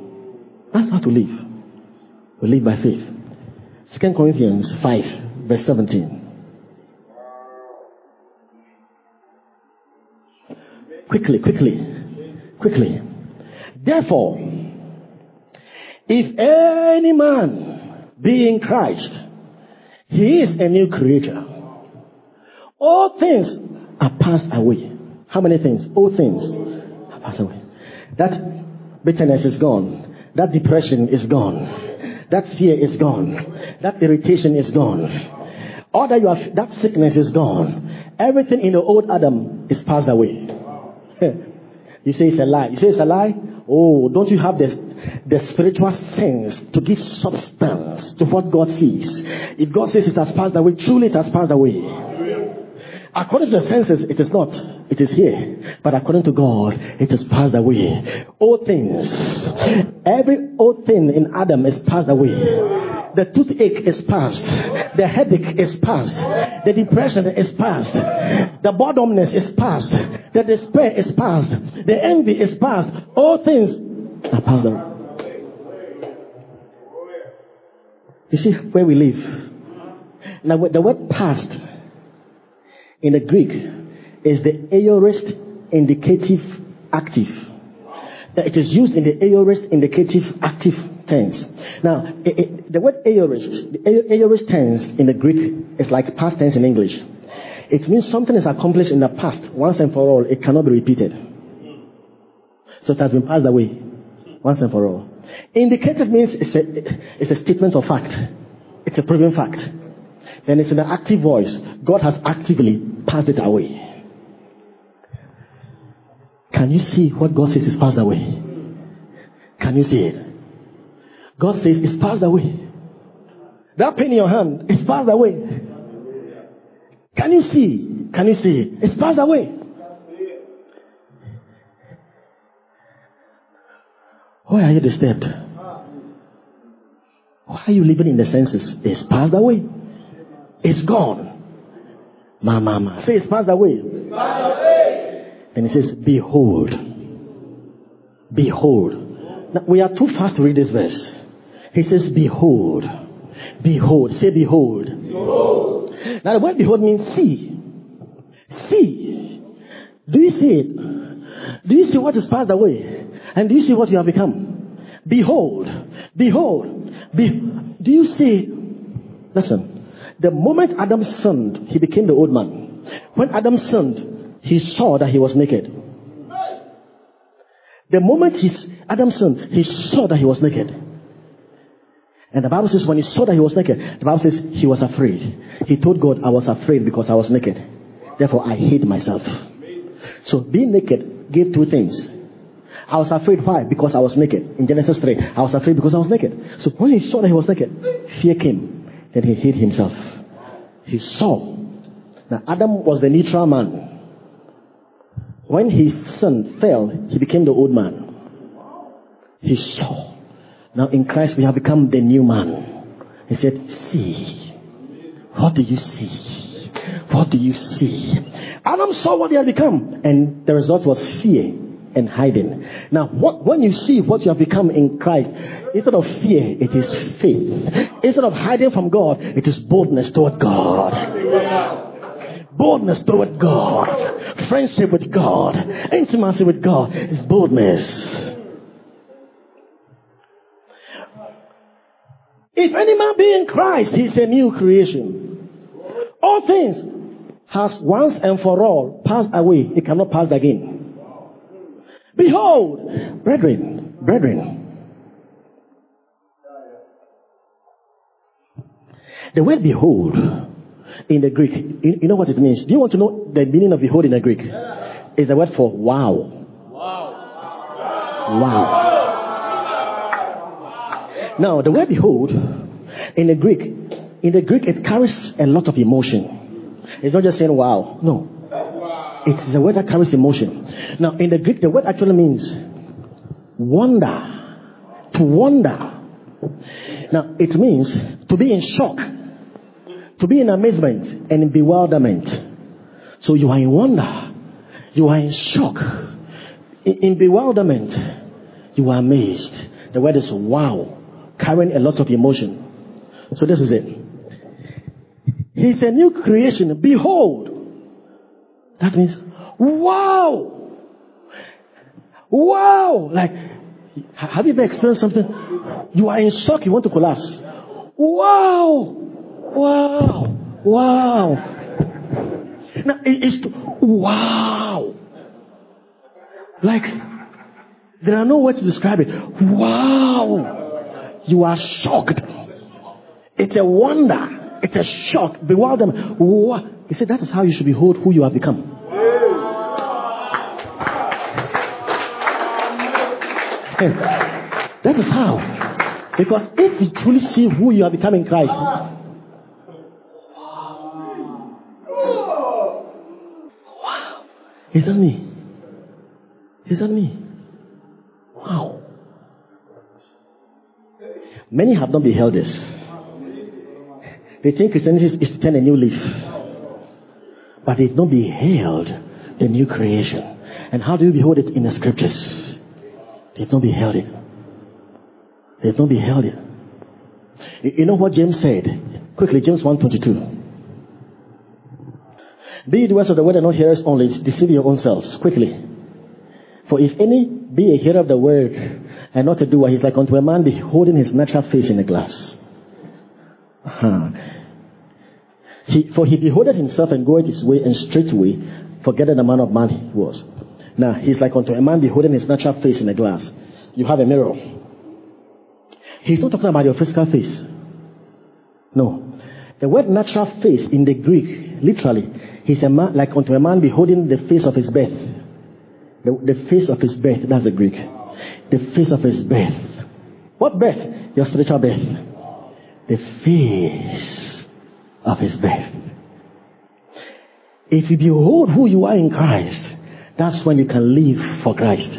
That's how to live. We live by faith. Second Corinthians 5, verse 17. Quickly, quickly, quickly. Therefore, if any man be in Christ, he is a new creature. All things are passed away. How many things? All things are passed away. That bitterness is gone. That depression is gone. That fear is gone. That irritation is gone. All that you have, that sickness is gone. Everything in the old Adam is passed away. you say it's a lie. You say it's a lie? Oh, don't you have the, the spiritual sense to give substance to what God sees? If God says it has passed away, truly it has passed away. According to the senses, it is not. It is here. But according to God, it has passed away. All things, every old thing in Adam is passed away. The toothache is past. The headache is past. The depression is past. The boredomness is past. The despair is past. The envy is past. All things are past away. You see where we live. Now, the word past in the Greek is the aorist indicative active. It is used in the aorist indicative active tense. Now, it, it, the word aorist, the aorist tense in the Greek is like past tense in English. It means something is accomplished in the past once and for all. It cannot be repeated. So it has been passed away once and for all. Indicative means it's a, it's a statement of fact. It's a proven fact. Then it's in the active voice. God has actively passed it away. Can you see what God says is passed away? Can you see it? God says it's passed away. That pain in your hand is passed away. Can you see? Can you see it? It's passed away. Why are you disturbed? Why are you living in the senses? It's passed away. It's gone. My, ma, ma. Say it's passed away. It's passed away. And he says, Behold. Behold. Now, we are too fast to read this verse. He says, Behold. Behold. Say, Behold. behold. Now, the word behold means see. See. Do you see it? Do you see what is passed away? And do you see what you have become? Behold. Behold. Be, do you see? Listen. The moment Adam sinned, he became the old man. When Adam sinned, he saw that he was naked. The moment he, Adam sinned, he saw that he was naked. And the Bible says when he saw that he was naked, the Bible says he was afraid. He told God, I was afraid because I was naked. Therefore, I hid myself. So being naked gave two things. I was afraid. Why? Because I was naked. In Genesis 3, I was afraid because I was naked. So when he saw that he was naked, fear came. Then he hid himself. He saw. Now, Adam was the neutral man. When his son fell, he became the old man. He saw. Now in Christ we have become the new man. He said, See. What do you see? What do you see? Adam saw what he had become, and the result was fear and hiding. Now, what, when you see what you have become in Christ, instead of fear, it is faith. Instead of hiding from God, it is boldness toward God. Boldness toward God. Friendship with God. Intimacy with God is boldness. If any man be in Christ, he is a new creation. All things has once and for all passed away. It cannot pass again. Behold, brethren, brethren. The word behold in the Greek, you know what it means? Do you want to know the meaning of behold in the Greek? It's the word for wow. Wow. Wow. Now, the word behold in the Greek, in the Greek, it carries a lot of emotion. It's not just saying wow. No. It's a word that carries emotion. Now, in the Greek, the word actually means wonder. To wonder. Now, it means to be in shock, to be in amazement and in bewilderment. So you are in wonder, you are in shock, in, in bewilderment, you are amazed. The word is wow carrying a lot of emotion. So this is it. He's a new creation. Behold. That means, wow. Wow. Like, have you ever experienced something? You are in shock. You want to collapse. Wow. Wow. Wow. Now, it's, wow. Like, there are no words to describe it. Wow you are shocked. It's a wonder. It's a shock, bewilderment. What? He said that is how you should behold who you have become. that is how. Because if you truly see who you have become in Christ. Is that me? Is that me? Wow. Many have not beheld this. They think Christianity is to turn a new leaf. But they've not beheld the new creation. And how do you behold it in the scriptures? They've not beheld it. They've not beheld it. You know what James said? Quickly, James 1.22. Be doers of the word and not hearers only, deceive your own selves. Quickly. For if any be a hearer of the word and not a doer, he's like unto a man beholding his natural face in a glass. Uh-huh. He, for he beholdeth himself and goeth his way, and straightway forgetting the man of man he was. Now, he's like unto a man beholding his natural face in a glass. You have a mirror. He's not talking about your physical face. No. The word natural face in the Greek, literally, he's a man, like unto a man beholding the face of his birth. The, the face of his birth, that's the Greek. The face of his birth. What birth? Your spiritual birth. The face of his birth. If you behold who you are in Christ, that's when you can live for Christ.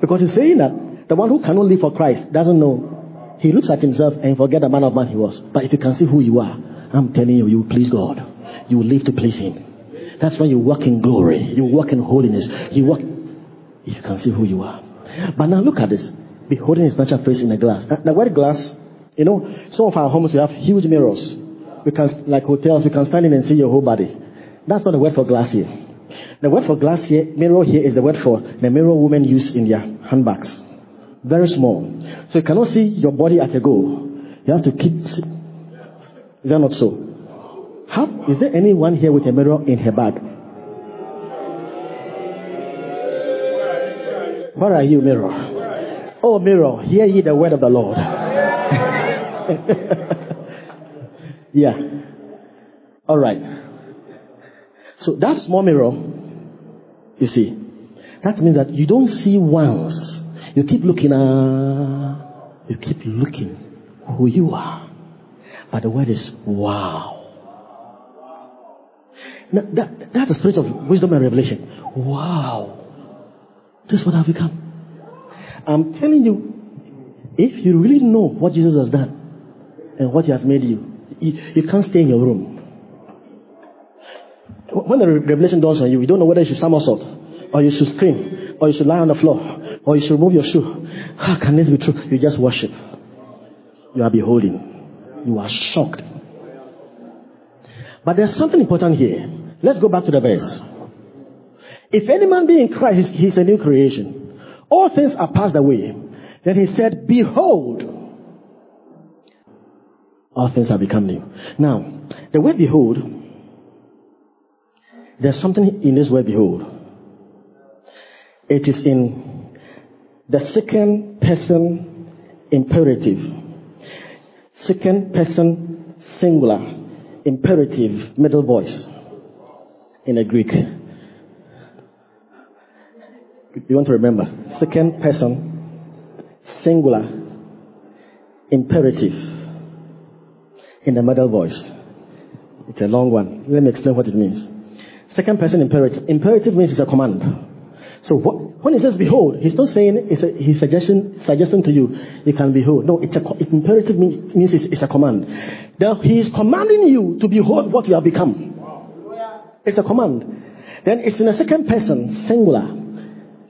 Because he's saying that the one who cannot live for Christ doesn't know. He looks at himself and forget the man of man he was. But if you can see who you are, I'm telling you, you please God. You will live to please him. That's when you walk in glory. You walk in holiness. You walk, if you can see who you are. But now look at this. Beholding his natural face in a glass. The word glass, you know, some of our homes we have huge mirrors. We can, like hotels, we can stand in and see your whole body. That's not the word for glass here. The word for glass here, mirror here, is the word for the mirror women use in their handbags. Very small. So you cannot see your body at a go. You have to keep. Is that not so? How, is there anyone here with a mirror in her bag? Where are you, mirror? Oh, mirror, hear ye the word of the Lord. yeah. All right. So that small mirror, you see, that means that you don't see once. You keep looking, uh, you keep looking who you are. But the word is wow. Now, that, that's the spirit of wisdom and revelation. Wow. This is what I've become. I'm telling you, if you really know what Jesus has done and what he has made you, you, you can't stay in your room when the revelation dawns on you, you don't know whether you should somersault, or you should scream, or you should lie on the floor, or you should remove your shoe. How can this be true? You just worship. You are beholding. You are shocked. But there's something important here. Let's go back to the verse. If any man be in Christ, he's a new creation. All things are passed away. Then he said, Behold, all things have become new. Now, the word behold there's something in this word, behold. It is in the second person imperative. Second person singular imperative middle voice in the Greek. You want to remember? Second person singular imperative in the middle voice. It's a long one. Let me explain what it means. Second person imperative. Imperative means it's a command. So what, when he says behold, he's not saying it's a, he's suggesting, suggesting to you, you can behold. No, it's a, it, imperative means, means it's, it's, a command. Then he is commanding you to behold what you have become. It's a command. Then it's in a second person, singular.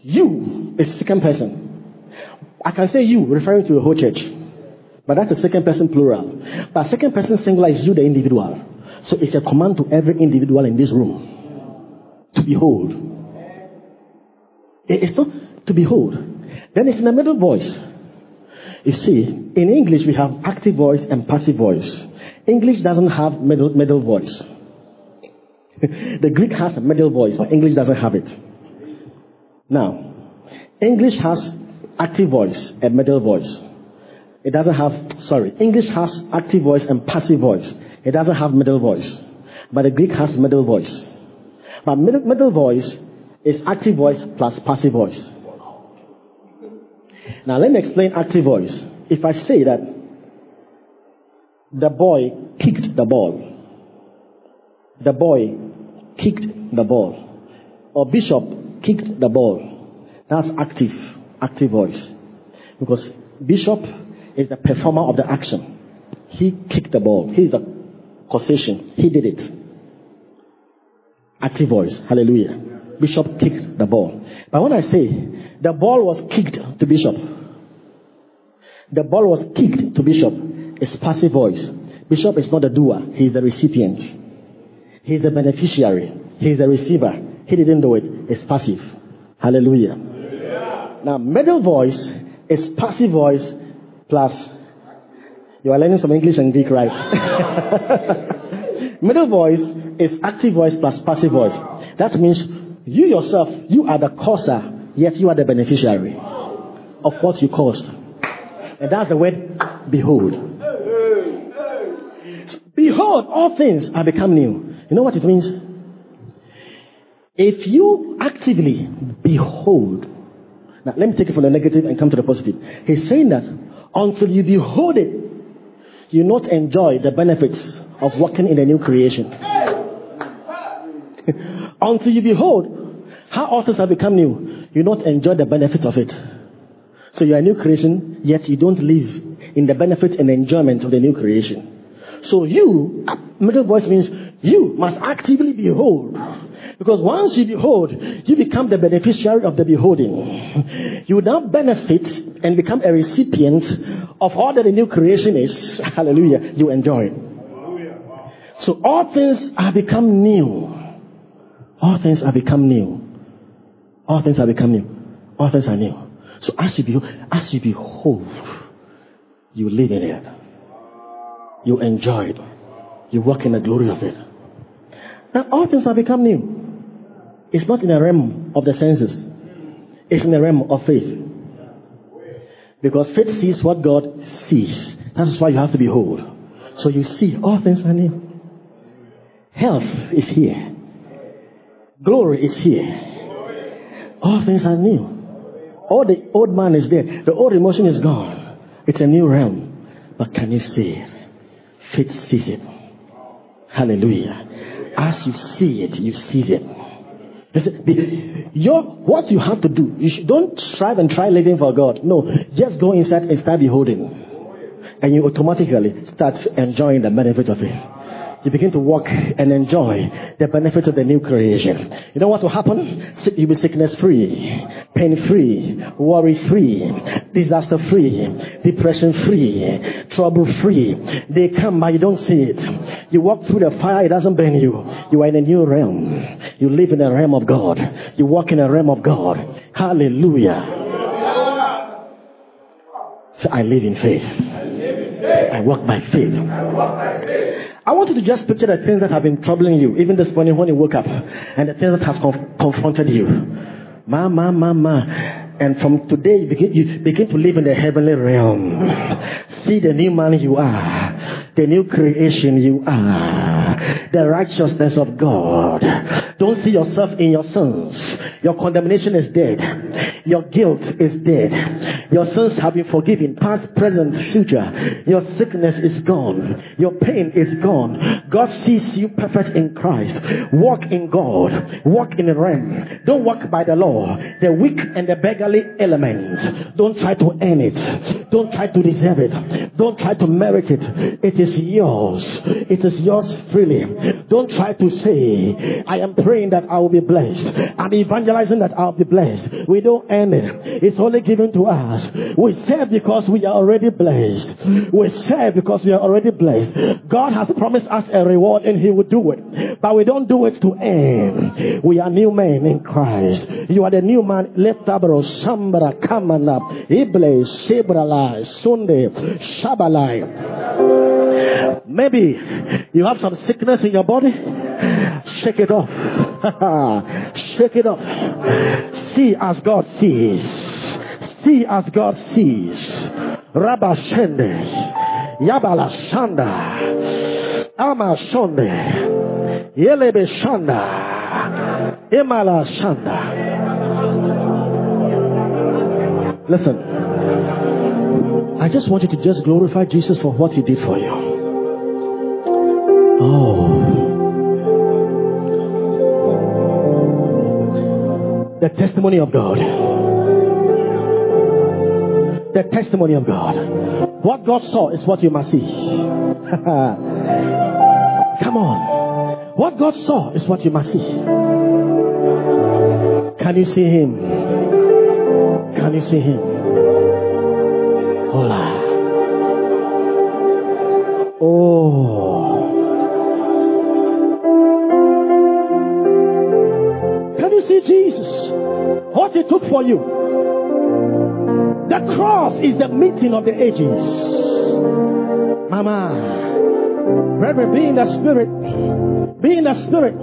You is second person. I can say you, referring to the whole church. But that's a second person plural. But second person singular is you, the individual. So it's a command to every individual in this room to behold. It's not to behold. Then it's in the middle voice. You see, in English we have active voice and passive voice. English doesn't have middle, middle voice. the Greek has a middle voice, but English doesn't have it. Now, English has active voice and middle voice. It doesn't have, sorry, English has active voice and passive voice. It doesn't have middle voice. But the Greek has middle voice. But middle, middle voice is active voice plus passive voice. Now let me explain active voice. If I say that the boy kicked the ball, the boy kicked the ball, or Bishop kicked the ball, that's active, active voice. Because Bishop is the performer of the action. He kicked the ball. He's the causation. He did it. Active voice. Hallelujah. Bishop kicked the ball. But when I say the ball was kicked to Bishop, the ball was kicked to Bishop, it's passive voice. Bishop is not the doer, he is the recipient. He's the beneficiary. He's the receiver. He didn't do it. It's passive. Hallelujah. Now, middle voice is passive voice plus. You are learning some English and Greek, right? middle voice is active voice plus passive voice. That means you yourself, you are the causer, yet you are the beneficiary of what you caused. And that's the word behold. Behold, all things are become new. You know what it means? If you actively behold, now let me take it from the negative and come to the positive. He's saying that until you behold it, you not enjoy the benefits of walking in a new creation. until you behold how all things have become new, you not enjoy the benefits of it. So you are a new creation, yet you don't live in the benefit and enjoyment of the new creation. So you, middle voice means you must actively behold. Because once you behold, you become the beneficiary of the beholding. You now benefit and become a recipient of all that the new creation is. Hallelujah. You enjoy. So all things have become new. All things have become new. All things have become new. All things are new. So as you behold, as you behold, you live in it. You enjoy it. You walk in the glory of it. Now all things have become new. It's not in the realm of the senses. It's in the realm of faith. Because faith sees what God sees. That's why you have to behold. So you see oh, all things are new. Health is here. Glory is here. Oh, all things are new. All the old man is there. The old emotion is gone. It's a new realm. But can you see it? Faith sees it. Hallelujah. As you see it, you see it. Your, what you have to do, you should, don't strive and try living for God. No, just go inside and start beholding. And you automatically start enjoying the benefit of it you begin to walk and enjoy the benefits of the new creation. You know what will happen? You'll be sickness free, pain free, worry free, disaster free, depression free, trouble free. They come, but you don't see it. You walk through the fire, it doesn't burn you. You are in a new realm. You live in a realm of God. You walk in a realm of God. Hallelujah. So I live in faith. I walk by faith. I want you to just picture the things that have been troubling you, even this morning when you woke up, and the things that has conf- confronted you. Ma, ma, ma, ma. And from today, you begin, you begin to live in the heavenly realm. See the new man you are, the new creation you are, the righteousness of God. Don't see yourself in your sins. Your condemnation is dead. Your guilt is dead. Your sins have been forgiven, past, present, future. Your sickness is gone. Your pain is gone. God sees you perfect in Christ. Walk in God. Walk in the realm. Don't walk by the law. The weak and the element. Don't try to earn it. Don't try to deserve it. Don't try to merit it. It is yours. It is yours freely. Don't try to say, I am praying that I will be blessed. I'm evangelizing that I'll be blessed. We don't earn it. It's only given to us. We serve because we are already blessed. We serve because we are already blessed. God has promised us a reward and He will do it. But we don't do it to earn. We are new men in Christ. You are the new man. Letabro, Sambra, Kamana, Ible, Sebralai, Sunday, Shabalai. Maybe you have some sickness in your body. Shake it off. Shake it off. See as God sees. See as God sees. Rabashende. Yabala Shanda. Ama Shonde. Yelebe Shanda. Imala Shanda. Listen. I just want you to just glorify Jesus for what he did for you. Oh. The testimony of God. The testimony of God. What God saw is what you must see. Come on. What God saw is what you must see. Can you see Him? Can you see him? Hola. Oh. Can you see Jesus? What he took for you. The cross is the meeting of the ages. Mama, Reverend, be in the spirit. Be in the spirit.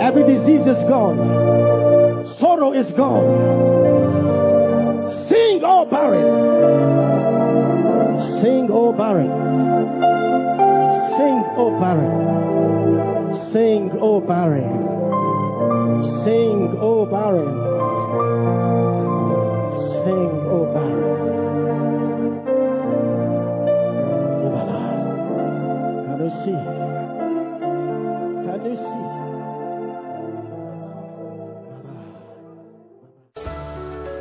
Every disease is gone. Sorrow is gone. Sing, all barren. Sing, all barren. Sing, all barren. Sing, all barren. Sing, oh barren.